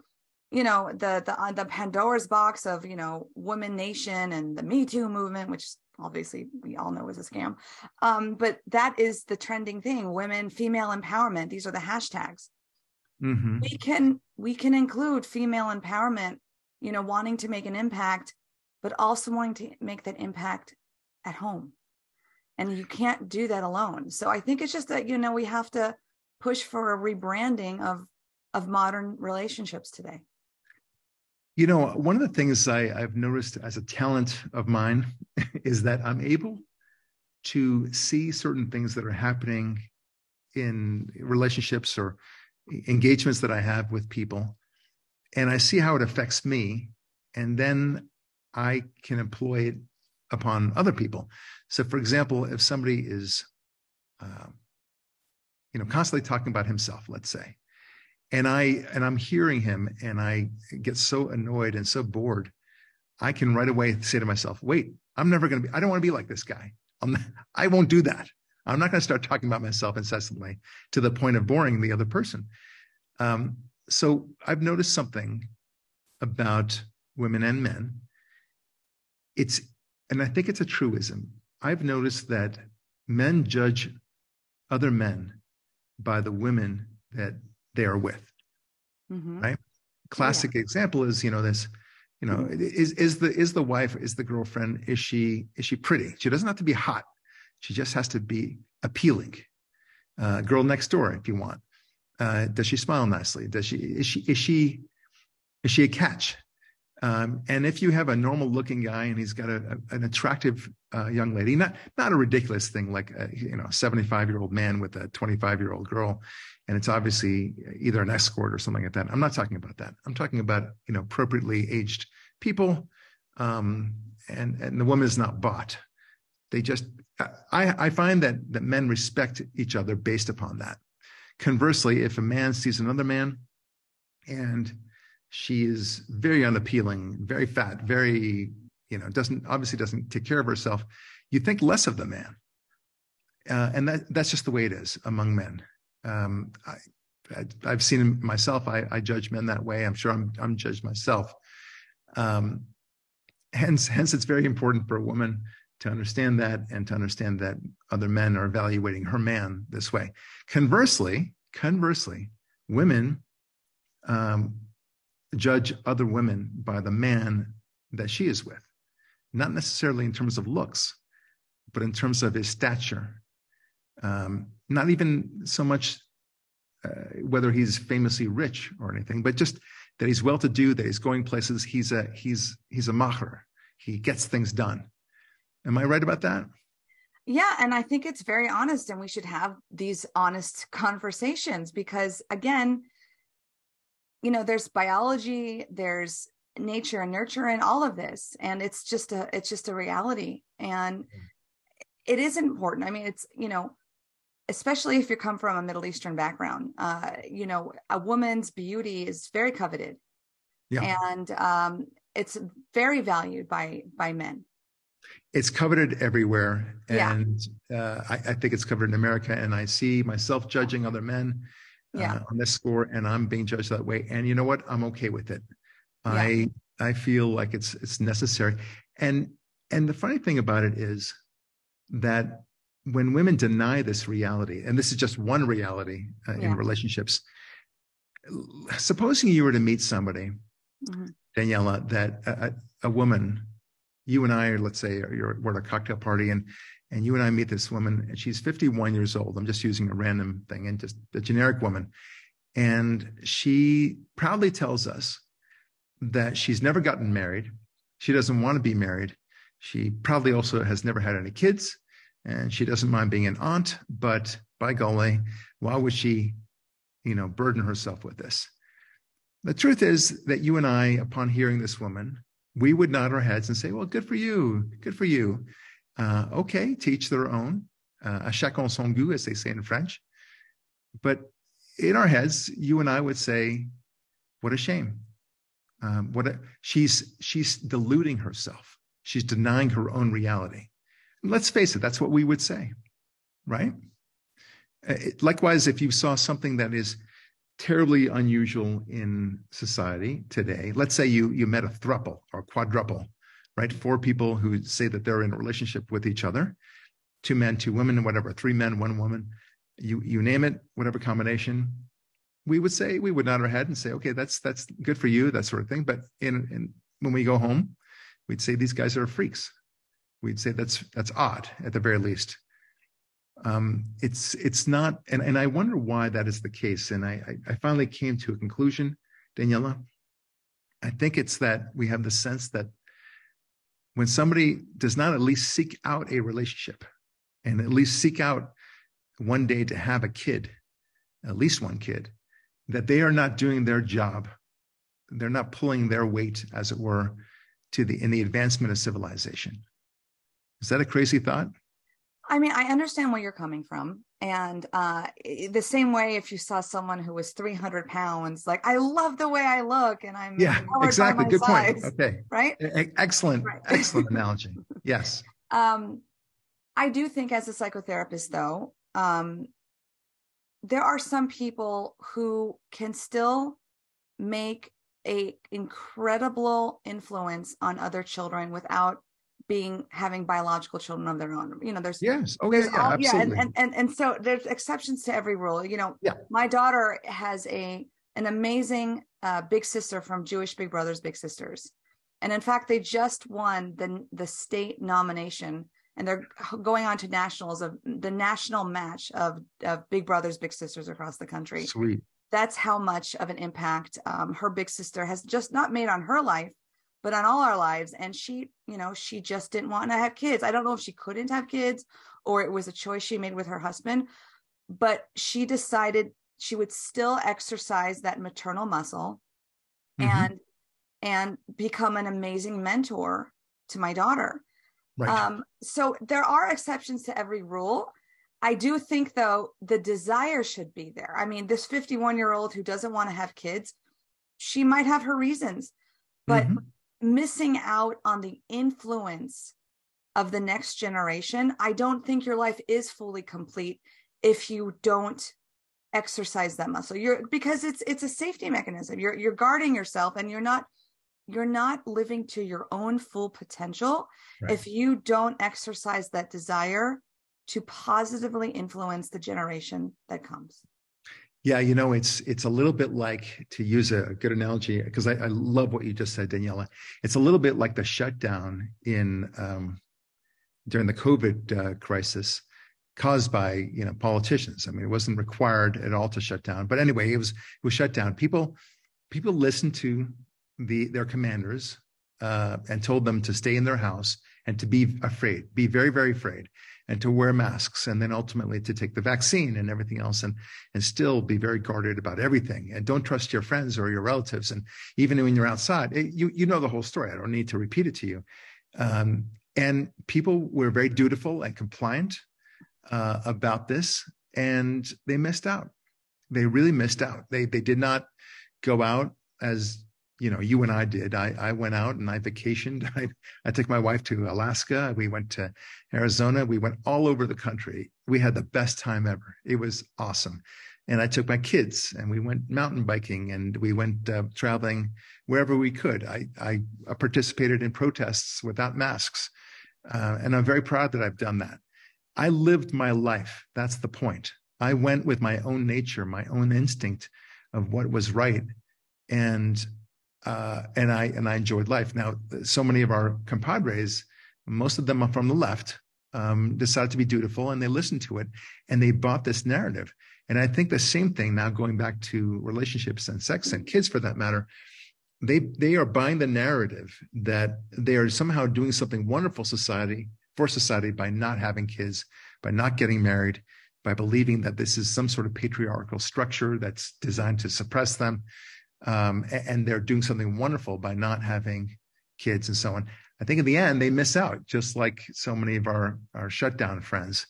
you know the the uh, the Pandora's box of you know woman nation and the Me Too movement, which obviously we all know is a scam. Um, but that is the trending thing: women, female empowerment. These are the hashtags. Mm-hmm. We can we can include female empowerment. You know, wanting to make an impact, but also wanting to make that impact at home, and you can't do that alone. So I think it's just that you know we have to push for a rebranding of of modern relationships today. You know, one of the things I, I've noticed as a talent of mine is that I'm able to see certain things that are happening in relationships or engagements that I have with people, and I see how it affects me, and then I can employ it upon other people. So, for example, if somebody is, uh, you know, constantly talking about himself, let's say, and i and i'm hearing him and i get so annoyed and so bored i can right away say to myself wait i'm never going to be i don't want to be like this guy. I'm, i won't do that. I'm not going to start talking about myself incessantly to the point of boring the other person. Um, so i've noticed something about women and men. It's and i think it's a truism. I've noticed that men judge other men by the women that they are with mm-hmm. right? Classic yeah. example is you know this you know mm-hmm. is is the is the wife is the girlfriend is she is she pretty? She doesn't have to be hot. She just has to be appealing. Uh, girl next door if you want. Uh, does she smile nicely? Does she is she is she is she a catch um, and if you have a normal looking guy and he's got a, a, an attractive uh, young lady, not not a ridiculous thing like a, you know, 75 year old man with a 25 year old girl, and it's obviously either an escort or something like that. I'm not talking about that. I'm talking about you know appropriately aged people, um, and and the woman is not bought. They just I I find that that men respect each other based upon that. Conversely, if a man sees another man, and she is very unappealing, very fat, very, you know, doesn't obviously doesn't take care of herself. You think less of the man. Uh, and that that's just the way it is among men. Um, I, I, have seen myself. I, I, judge men that way. I'm sure I'm, I'm judged myself. Um, hence, hence, it's very important for a woman to understand that and to understand that other men are evaluating her man this way. Conversely, conversely, women um, judge other women by the man that she is with, not necessarily in terms of looks, but in terms of his stature. Um, not even so much uh, whether he's famously rich or anything, but just that he's well-to-do, that he's going places. He's a he's he's a macher. He gets things done. Am I right about that? Yeah, and I think it's very honest, and we should have these honest conversations because, again, you know there's biology there's nature and nurture and all of this and it's just a it's just a reality and mm. it is important i mean it's you know especially if you come from a middle eastern background uh you know a woman's beauty is very coveted yeah. and um it's very valued by by men it's coveted everywhere and yeah. uh, I, I think it's covered in america and i see myself judging other men yeah. uh, on this score, and I'm being judged that way. And you know what? I'm okay with it. Yeah. I I feel like it's it's necessary. And and the funny thing about it is that when women deny this reality, and this is just one reality uh, yeah. in relationships, supposing you were to meet somebody, mm-hmm. Daniella, that a, a, woman, you and I, let's say, you're, we're at a cocktail party, and and you and I meet this woman, and she's 51 years old. I'm just using a random thing and just a generic woman. And she proudly tells us that she's never gotten married. She doesn't want to be married. She probably also has never had any kids, and she doesn't mind being an aunt. But by golly, why would she, you know, burden herself with this? The truth is that you and I, upon hearing this woman, we would nod our heads and say, "Well, good for you, good for you." Uh, okay, teach their own. Uh, à chacun son goût, as they say in French. But in our heads, you and I would say, "What a shame! Um, what a, she's she's deluding herself. She's denying her own reality." And let's face it, that's what we would say, right? Uh, it, likewise, if you saw something that is terribly unusual in society today. Let's say you you met a thruple or quadruple, right? Four people who say that they're in a relationship with each other, two men, two women, whatever, three men, one woman. You you name it, whatever combination. We would say we would nod our head and say, okay, that's that's good for you, that sort of thing. But in, in when we go home, we'd say these guys are freaks. We'd say that's that's odd at the very least um, it's it's not, and, and I wonder why that is the case. And I, I finally came to a conclusion, Daniella. I think it's that we have the sense that when somebody does not at least seek out a relationship and at least seek out one day to have a kid, at least one kid, that they are not doing their job. They're not pulling their weight, as it were, to the in the advancement of civilization. Is that a crazy thought? I mean, I understand where you're coming from. And uh, the same way, if you saw someone who was 300 pounds, like, I love the way I look and I'm. Yeah, exactly. Good size, point. Okay. Right. excellent. Right. excellent analogy. Yes. Um, I do think as a psychotherapist, though, um, there are some people who can still make a incredible influence on other children without being having biological children of their own you know there's yes. Oh yeah, yeah, all, yeah and, and, and and so there's exceptions to every rule you know. Yeah. my daughter has a an amazing uh, big sister from jewish big brothers big sisters. And in fact they just won the the state nomination and they're going on to nationals of the national match of of big brothers big sisters across the country. Sweet. That's how much of an impact um, her big sister has just not made on her life but on all our lives. And she, you know, she just didn't want to have kids. I don't know if she couldn't have kids or it was a choice she made with her husband, but she decided she would still exercise that maternal muscle mm-hmm. and and become an amazing mentor to my daughter. Right. Um, so there are exceptions to every rule. I do think though the desire should be there. I mean, this 51 year old who doesn't want to have kids, she might have her reasons, but mm-hmm missing out on the influence of the next generation, I don't think your life is fully complete if you don't exercise that muscle. You're because it's it's a safety mechanism. You're you're guarding yourself and you're not you're not living to your own full potential right. if you don't exercise that desire to positively influence the generation that comes. Yeah, you know, it's it's a little bit like to use a good analogy because I, I, love what you just said, Daniella. It's a little bit like the shutdown in um, during the COVID uh, crisis caused by you know politicians. I mean, it wasn't required at all to shut down, but anyway, it was it was shut down. People people listened to the their commanders uh, and told them to stay in their house and to be afraid, be very very afraid and to wear masks and then ultimately to take the vaccine and everything else and and still be very guarded about everything. And don't trust your friends or your relatives. And even when you're outside it, you you know the whole story. I don't need to repeat it to you. Um, and people were very dutiful and compliant uh, about this and they missed out. They really missed out. They they did not go out as you know, you and I did. I, I went out and I vacationed. I, I took my wife to Alaska. We went to Arizona. We went all over the country. We had the best time ever. It was awesome. And I took my kids and we went mountain biking and we went uh, traveling wherever we could. I, I participated in protests without masks. Uh, and I'm very proud that I've done that. I lived my life. That's the point. I went with my own nature, my own instinct of what was right. And uh, and I and I enjoyed life. Now, so many of our compadres, most of them are from the left, um, decided to be dutiful, and they listened to it, and they bought this narrative. And I think the same thing now, going back to relationships and sex and kids, for that matter, they they are buying the narrative that they are somehow doing something wonderful society for society by not having kids, by not getting married, by believing that this is some sort of patriarchal structure that's designed to suppress them um, and they're doing something wonderful by not having kids and so on. I think in the end they miss out, just like so many of our our shutdown friends.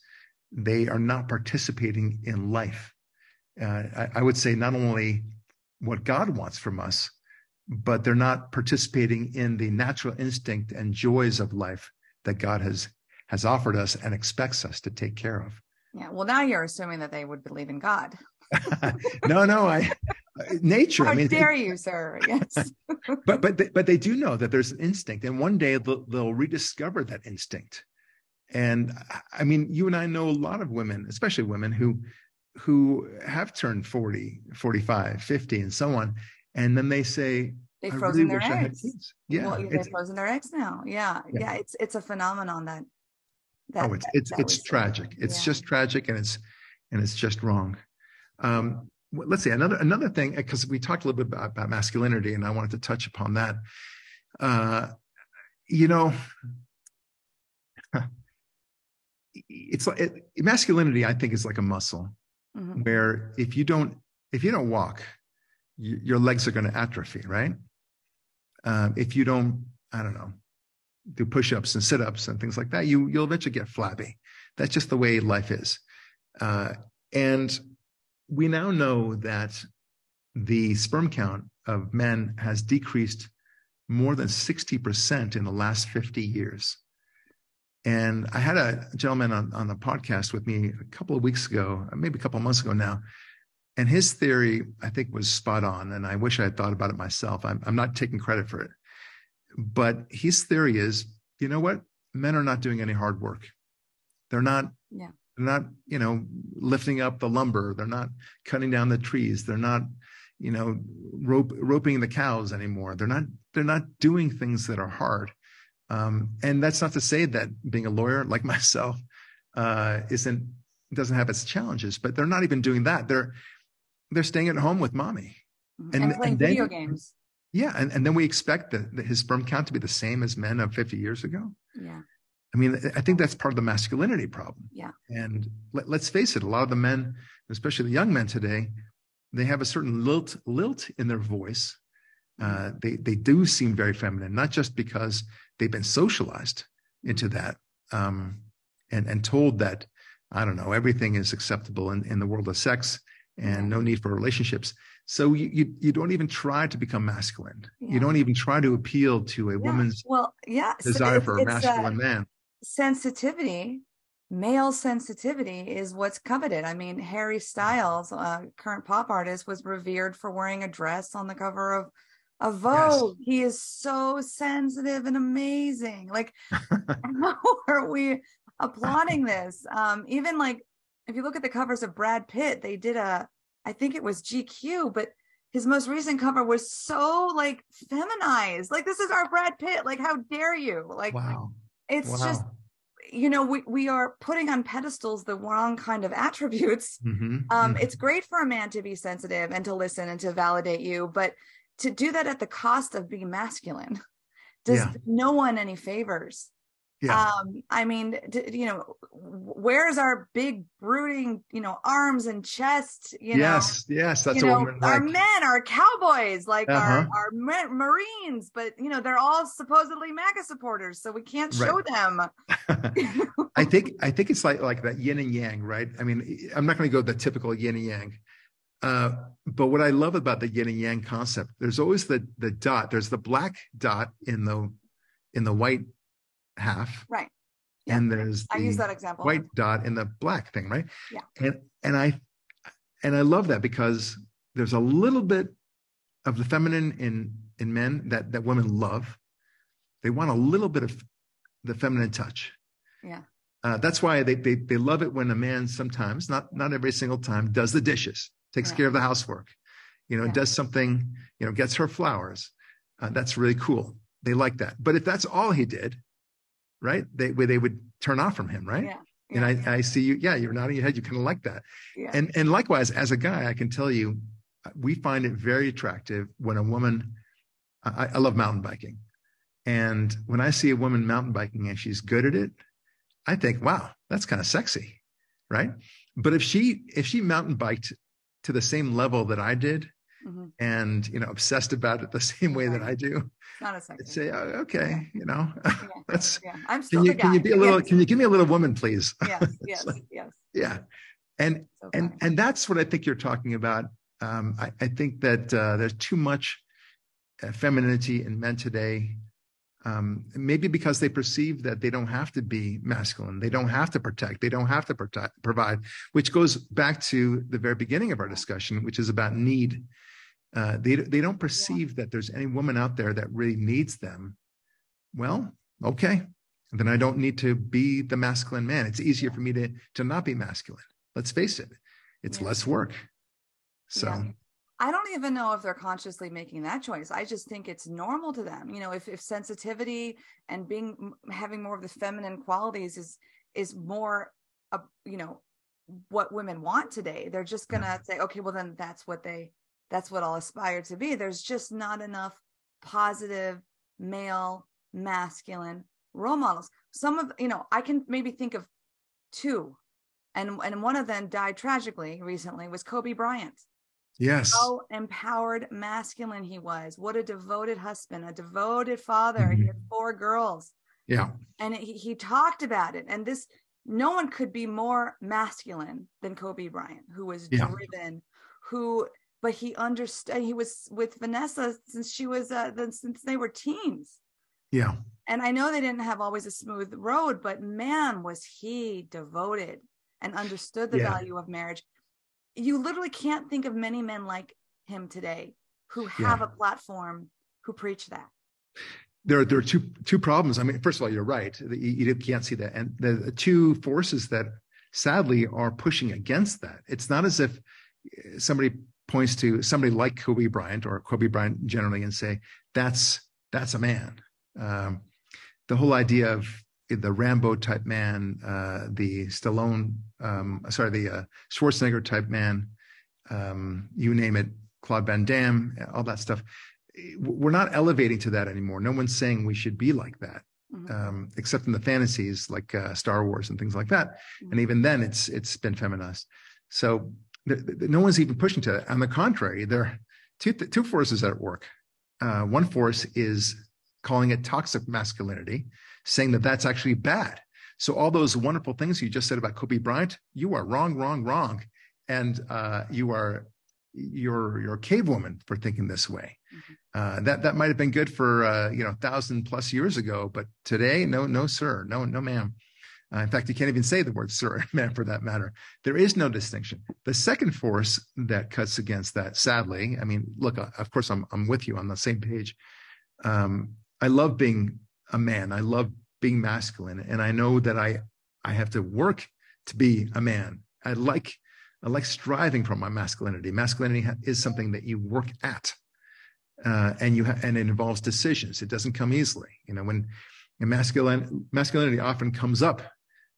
They are not participating in life. Uh, I, I would say not only what God wants from us, but they're not participating in the natural instinct and joys of life that God has has offered us and expects us to take care of. Yeah. Well, now you're assuming that they would believe in God. no, no, I nature. How I mean, dare you, sir? Yes. but but they, but they do know that there's an instinct, and one day they'll, they'll rediscover that instinct. And I mean, you and I know a lot of women, especially women who who have turned 40, 45, 50, and so on. And then they say, They've frozen really their eggs. Yeah. Well, they've frozen their eggs now. Yeah. yeah. yeah. It's it's a phenomenon that that, oh, it's it's that it's tragic. It's yeah. just tragic and it's and it's just wrong. Um, let's see another another thing because we talked a little bit about, about, masculinity and I wanted to touch upon that. Uh, you know, it's like it, masculinity. I think is like a muscle mm-hmm. where if you don't if you don't walk, you, your legs are going to atrophy, right? Um, if you don't, I don't know, do push-ups and sit-ups and things like that, you you'll eventually get flabby. That's just the way life is. Uh, and we now know that the sperm count of men has decreased more than 60% in the last 50 years. And I had a gentleman on, on the podcast with me a couple of weeks ago, maybe a couple of months ago now. And his theory, I think, was spot on. And I wish I had thought about it myself. I'm, I'm not taking credit for it. But his theory is you know what? Men are not doing any hard work. They're not. Yeah. They're not, you know, lifting up the lumber. They're not cutting down the trees. They're not, you know, rope, roping the cows anymore. They're not. They're not doing things that are hard. Um, and that's not to say that being a lawyer like myself uh, isn't doesn't have its challenges, but they're not even doing that. They're they're staying at home with mommy mm-hmm. and, and playing and then, video games. Yeah, and, and then we expect the, the, his sperm count to be the same as men of 50 years ago. Yeah. I mean, I think that's part of the masculinity problem. Yeah. And let, us face it, a lot of the men, especially the young men today, they have a certain lilt lilt in their voice. Uh, they they do seem very feminine, not just because they've been socialized into that um, and and told that I don't know everything is acceptable in, in the world of sex and no need for relationships. So you you, you don't even try to become masculine. Yeah. You don't even try to appeal to a yeah. woman's well, yeah, desire for a masculine man. Sensitivity, male sensitivity is what's coveted. I mean, Harry Styles, uh, current pop artist, was revered for wearing a dress on the cover of a Vogue. Yes. He is so sensitive and amazing. Like, how are we applauding this? Um, even like if you look at the covers of Brad Pitt, they did a, I think it was GQ, but his most recent cover was so like feminized. Like, this is our Brad Pitt. Like, how dare you? Like, wow. It's wow. just you know we, we are putting on pedestals the wrong kind of attributes mm-hmm, um mm-hmm. it's great for a man to be sensitive and to listen and to validate you but to do that at the cost of being masculine does yeah. no one any favors yeah. Um, I mean, you know, where's our big brooding, you know, arms and chest, you know? Yes, yes, that's you know, like. our men, our cowboys, like uh-huh. our, our Marines, but you know, they're all supposedly MAGA supporters, so we can't show right. them. I think I think it's like like that yin and yang, right? I mean, I'm not going to go the typical yin and yang. Uh, but what I love about the yin and yang concept, there's always the the dot. There's the black dot in the in the white half. Right. Yeah. And there's I use that example. White dot in the black thing, right? Yeah. And and I and I love that because there's a little bit of the feminine in in men that that women love. They want a little bit of the feminine touch. Yeah. Uh, that's why they, they they love it when a man sometimes, not not every single time, does the dishes, takes yeah. care of the housework, you know, yeah. does something, you know, gets her flowers. Uh, that's really cool. They like that. But if that's all he did, right? They where they would turn off from him, right? Yeah. yeah and I. I see you, yeah, you're nodding your head. You kind of like that. Yeah. And and likewise, as a guy, I can tell you, we find it very attractive when a woman. I, I love mountain biking, and when I see a woman mountain biking and she's good at it, I think, wow, that's kind of sexy, right? But if she if she mountain biked to the same level that I did, mm-hmm. and you know obsessed about it the same way right. that I do. Not a second. I'd say, oh, okay, you know, yeah. that's. Yeah. I'm still can you. Can you be a little? Can you give me a little woman, please? Yes, yes, like, yes. Yeah, and and and that's what I think you're talking about. Um, I, I think that uh, there's too much uh, femininity in men today um, maybe because they perceive that they don't have to be masculine, they don't have to protect, they don't have to protect, provide, which goes back to the very beginning of our discussion, which is about need. Uh, they they don't perceive yeah. that there's any woman out there that really needs them. Well, okay, then I don't need to be the masculine man. It's easier for me to to not be masculine. Let's face it, it's yeah. less work. So. Yeah. I don't even know if they're consciously making that choice. I just think it's normal to them. You know, if if sensitivity and being having more of the feminine qualities is is more, uh, you know, what women want today, they're just gonna say, okay, well then that's what they that's what I'll aspire to be. There's just not enough positive male masculine role models. Some of you know, I can maybe think of two, and and one of them died tragically recently was Kobe Bryant Yes. How empowered masculine he was. What a devoted husband, a devoted father. Mm-hmm. He had four girls. Yeah. And he, he talked about it. And this, no one could be more masculine than Kobe Bryant, who was yeah. driven, who, but he understood, he was with Vanessa since she was, uh, since they were teens. Yeah. And I know they didn't have always a smooth road, but man, was he devoted and understood the yeah. value of marriage you literally can't think of many men like him today who have yeah. a platform who preach that there, there are two two problems. I mean, first of all, you're right. You, you can't see that, and the, the, two forces that sadly are pushing against that. It's not as if somebody points to somebody like Kobe Bryant or Kobe Bryant generally and say that's that's a man. Um, the whole idea of the Rambo type man, uh, the Stallone, um, sorry, the uh, Schwarzenegger type man, um, you name it, Claude Van Damme, all that stuff. We're not elevating to that anymore. No one's saying we should be like that, mm-hmm. um, except in the fantasies like uh, Star Wars and things like that. Mm-hmm. And even then, it's it's been feminized. So no one's even pushing to that. On the contrary, there are two two forces at work. Uh, one force is calling it toxic masculinity, saying that that's actually bad. So all those wonderful things you just said about Kobe Bryant, you are wrong, wrong, wrong, and uh, you are you're you're a cave woman for thinking this way. Mm-hmm. Uh, that that might have been good for uh, you know thousand plus years ago, but today, no, no, sir, no, no, ma'am. Uh, in fact, you can't even say the word sir, man, for that matter. There is no distinction. The second force that cuts against that, sadly, I mean, look, uh, of course, I'm I'm with you on the same page. Um, I love being a man. I love being masculine, and I know that I I have to work to be a man. I like I like striving for my masculinity. Masculinity is something that you work at, uh, and you ha- and it involves decisions. It doesn't come easily. You know, when masculine masculinity often comes up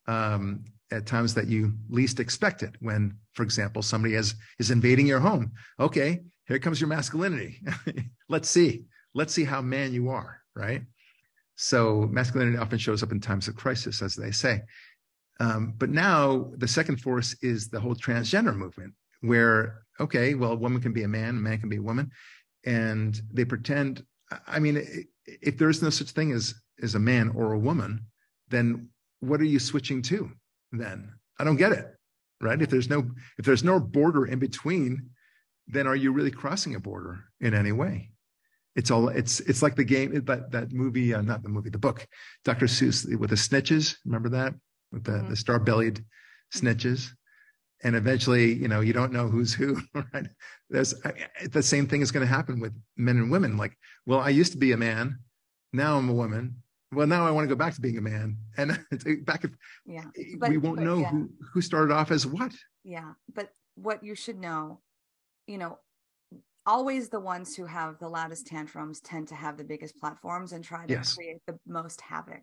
um, at times that you least expect it. When, for example, somebody has is invading your home. Okay, here comes your masculinity. Let's see. Let's see how man you are right? So masculinity often shows up in times of crisis, as they say. Um, but now the second force is the whole transgender movement, where okay, well, a woman can be a man, a man can be a woman, and they pretend. I mean, if there is no such thing as as a man or a woman, then what are you switching to? Then I don't get it, right? If there's no if there's no border in between, then are you really crossing a border in any way? it's all it's it's like the game that that movie uh, not the movie the book dr seuss with the Sneetches remember that with the, mm-hmm. the star-bellied Sneetches and eventually you know you don't know who's who right there's the same thing is going to happen with men and women like well i used to be a man now i'm a woman well now i want to go back to being a man and it's eh, back if yeah eh, but, we won't but, know yeah. who who started off as what yeah but what you should know you know always the ones who have the loudest tantrums tend to have the biggest platforms and try to yes. create the most havoc.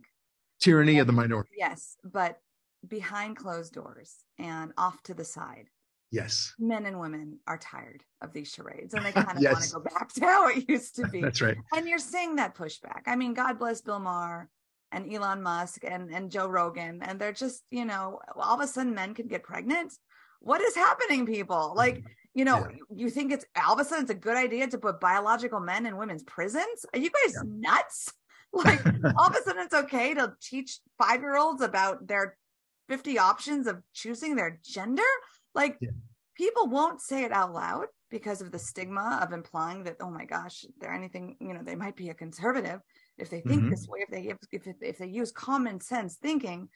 Tyranny of the minority. Yes, but behind closed doors and off to the side. Yes. Men and women are tired of these charades and they kind of yes. want to go back to how it used to be. That's right. And you're seeing that pushback. I mean, God bless Bill Maher and Elon Musk and, and Joe Rogan. And they're just, you know, all of a sudden men can get pregnant. What is happening, people? Like, mm-hmm you know, yeah. you think it's all of a sudden it's a good idea to put biological men in women's prisons? Are you guys yeah. nuts? Like all of a sudden it's okay to teach five year olds about their 50 options of choosing their gender? Like yeah. people won't say it out loud because of the stigma of implying that, oh my gosh, they're anything, you know, they might be a conservative if they think mm-hmm. this way, if they if, if, if they use common sense thinking.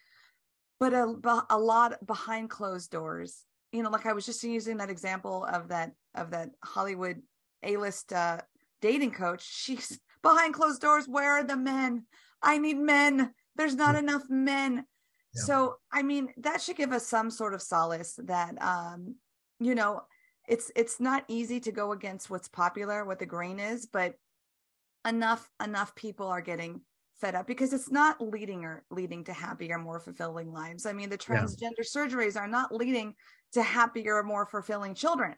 But a, a lot behind closed doors you know like i was just using that example of that of that hollywood A-list uh, dating coach. She's behind closed doors. Where are the men? I need men. There's not enough men. Yeah. So, I mean, that should give us some sort of solace that, um, you know, it's it's not easy to go against what's popular, what the grain is, but enough enough people are getting fed up because it's not leading or leading to happier, more fulfilling lives. I mean, the transgender yeah. surgeries are not leading to happier, more fulfilling children.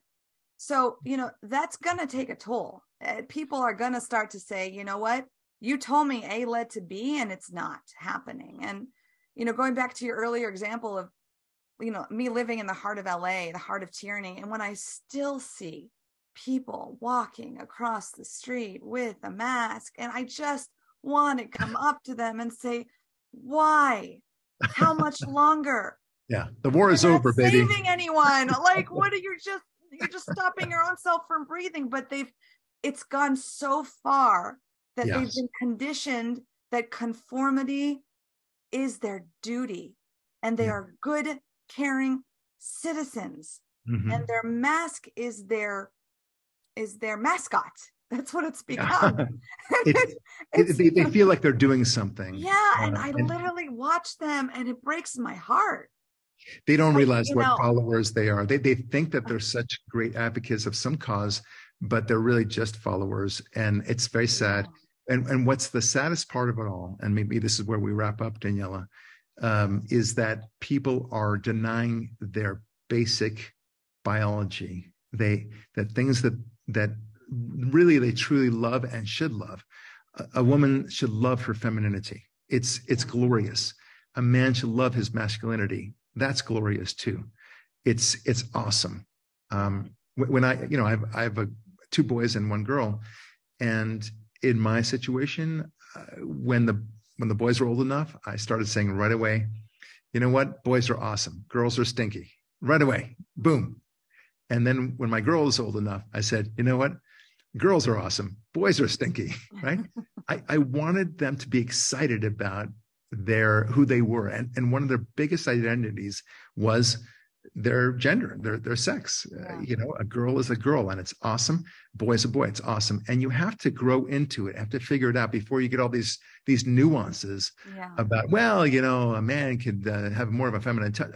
So, you know, that's going to take a toll. Uh, people are going to start to say, you know what? You told me A led to B and it's not happening. And, you know, going back to your earlier example of, you know, me living in the heart of LA, the heart of tyranny. And when I still see people walking across the street with a mask, and I just want to come up to them and say, why? How much longer? Yeah, the war is over, baby. Saving anyone? Like, what are you just you're just stopping your own self from breathing but they've it's gone so far that yes. they've been conditioned that conformity is their duty and they yeah. are good caring citizens mm-hmm. and their mask is their is their mascot that's what it's become it's, it's, they, they, feel like they're doing something yeah and uh, i and, literally watch them and it breaks my heart they don't realize what know, followers they are. They they think that they're such great advocates of some cause, but they're really just followers, and it's very sad. And and what's the saddest part of it all, and maybe this is where we wrap up, Daniella, um, is that people are denying their basic biology. They that things that that really they truly love and should love. A, a woman should love her femininity. It's it's glorious. A man should love his masculinity that's glorious too. It's it's awesome. Um, when I you know I have I have a, two boys and one girl, and in my situation, uh, when the when the boys were old enough, I started saying right away, you know what, boys are awesome, girls are stinky. Right away, boom. And then when my girl was old enough, I said, you know what, girls are awesome, boys are stinky. Right? I, I wanted them to be excited about their who they were and, and one of their biggest identities was their gender their their sex yeah. uh, you know a girl is a girl and it's awesome boy is a boy it's awesome and you have to grow into it have to figure it out before you get all these these nuances yeah. about well you know a man could uh, have more of a feminine touch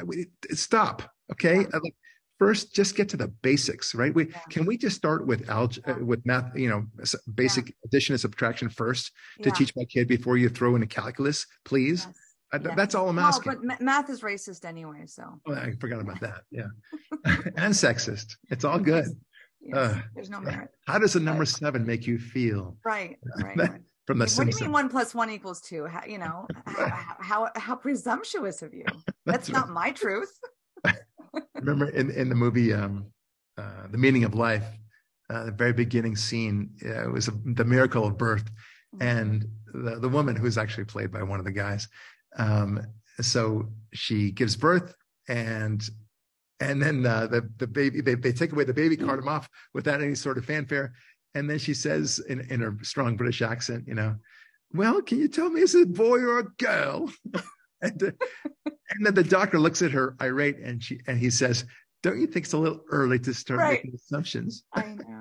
stop okay yeah. like, first just get to the basics right we can we just start with algebra yeah. uh, with math you know basic addition and subtraction first to teach my kid before you throw in a calculus please yes. I, that's all i'm asking. oh, but math is racist anyway so. Oh, i forgot about that. Yeah. And sexist. It's all good. Yes. uh, there's no merit. How does a number but, seven make you feel? Right right, right. from the what Simpsons. do you mean one plus one equals two? How, you know how, how, how presumptuous of you. That's, that's not right. my truth. Remember in, in the movie um, uh, the meaning of life uh, the very beginning scene uh, it was a, the miracle of birth. And the, the woman who's actually played by one of the guys um, so she gives birth and and then uh, the the baby they, they take away the baby cart him off without any sort of fanfare and then she says in, in her strong british accent you know well can you tell me is it a boy or a girl and, uh, and then the doctor looks at her irate and she and he says, Don't you think it's a little early to start right. making assumptions? I know.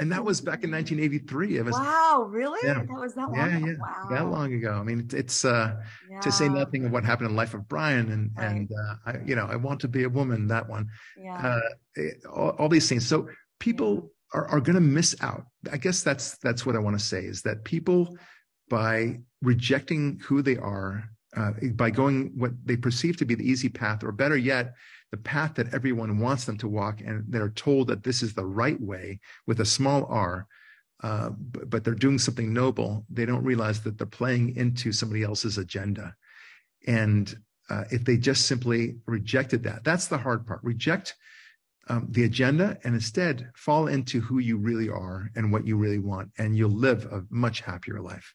And that was back in 1983. It was wow, really? Yeah. That was that long yeah, ago. Yeah, wow. that long ago. I mean, it's uh, yeah. to say nothing of what happened in the life of Brian and right. and uh, I, you know, I want to be a woman. That one, yeah. Uh, it, all, all, these things. So people are are going to miss out. I guess that's that's what I want to say is that people by rejecting who they are uh, by going what they perceive to be the easy path, or better yet, the path that everyone wants them to walk, and they're told that this is the right way with a small r, uh, but, they're doing something noble. They don't realize that they're playing into somebody else's agenda. And uh, if they just simply rejected that, that's the hard part. Reject um, the agenda and instead fall into who you really are and what you really want, and you'll live a much happier life.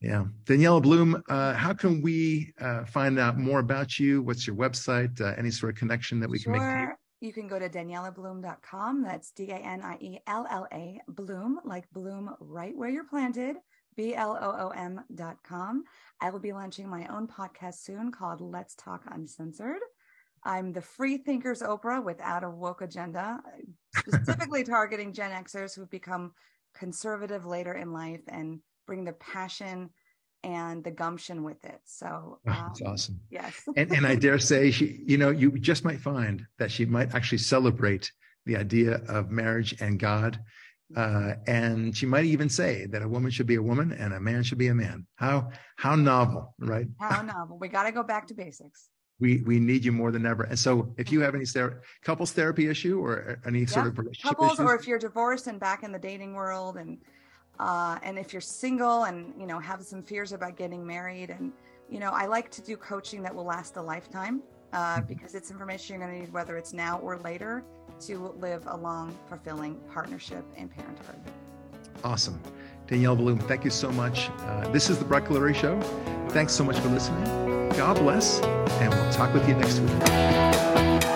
Yeah. Daniella Bloom, uh, how can we uh, find out more about you? What's your website? Uh, any sort of connection that we sure. can make? You can go to daniellabloom.com. That's D A N I E L L A, bloom, like bloom right where you're planted, B L O O M.com. I will be launching my own podcast soon called Let's Talk Uncensored. I'm the free thinkers Oprah without a woke agenda. specifically targeting Gen Xers who've become conservative later in life and bring the passion and the gumption with it. So oh, that's um, awesome. Yes. and, and I dare say she, you know, you just might find that she might actually celebrate the idea of marriage and God. Uh, and she might even say that a woman should be a woman and a man should be a man. How how novel, right? How novel. We got to go back to basics. We we need you more than ever. And so, if you have any ther- couples therapy issue or any yeah. sort of relationship couples, issues, or if you're divorced and back in the dating world, and uh, and if you're single and you know have some fears about getting married, and you know, I like to do coaching that will last a lifetime uh, mm-hmm. because it's information you're going to need whether it's now or later to live a long, fulfilling partnership and parenthood. Awesome. Daniella Bloom, thank you so much. Uh, this is the Galerie Show. Thanks so much for listening. God bless, and we'll talk with you next week.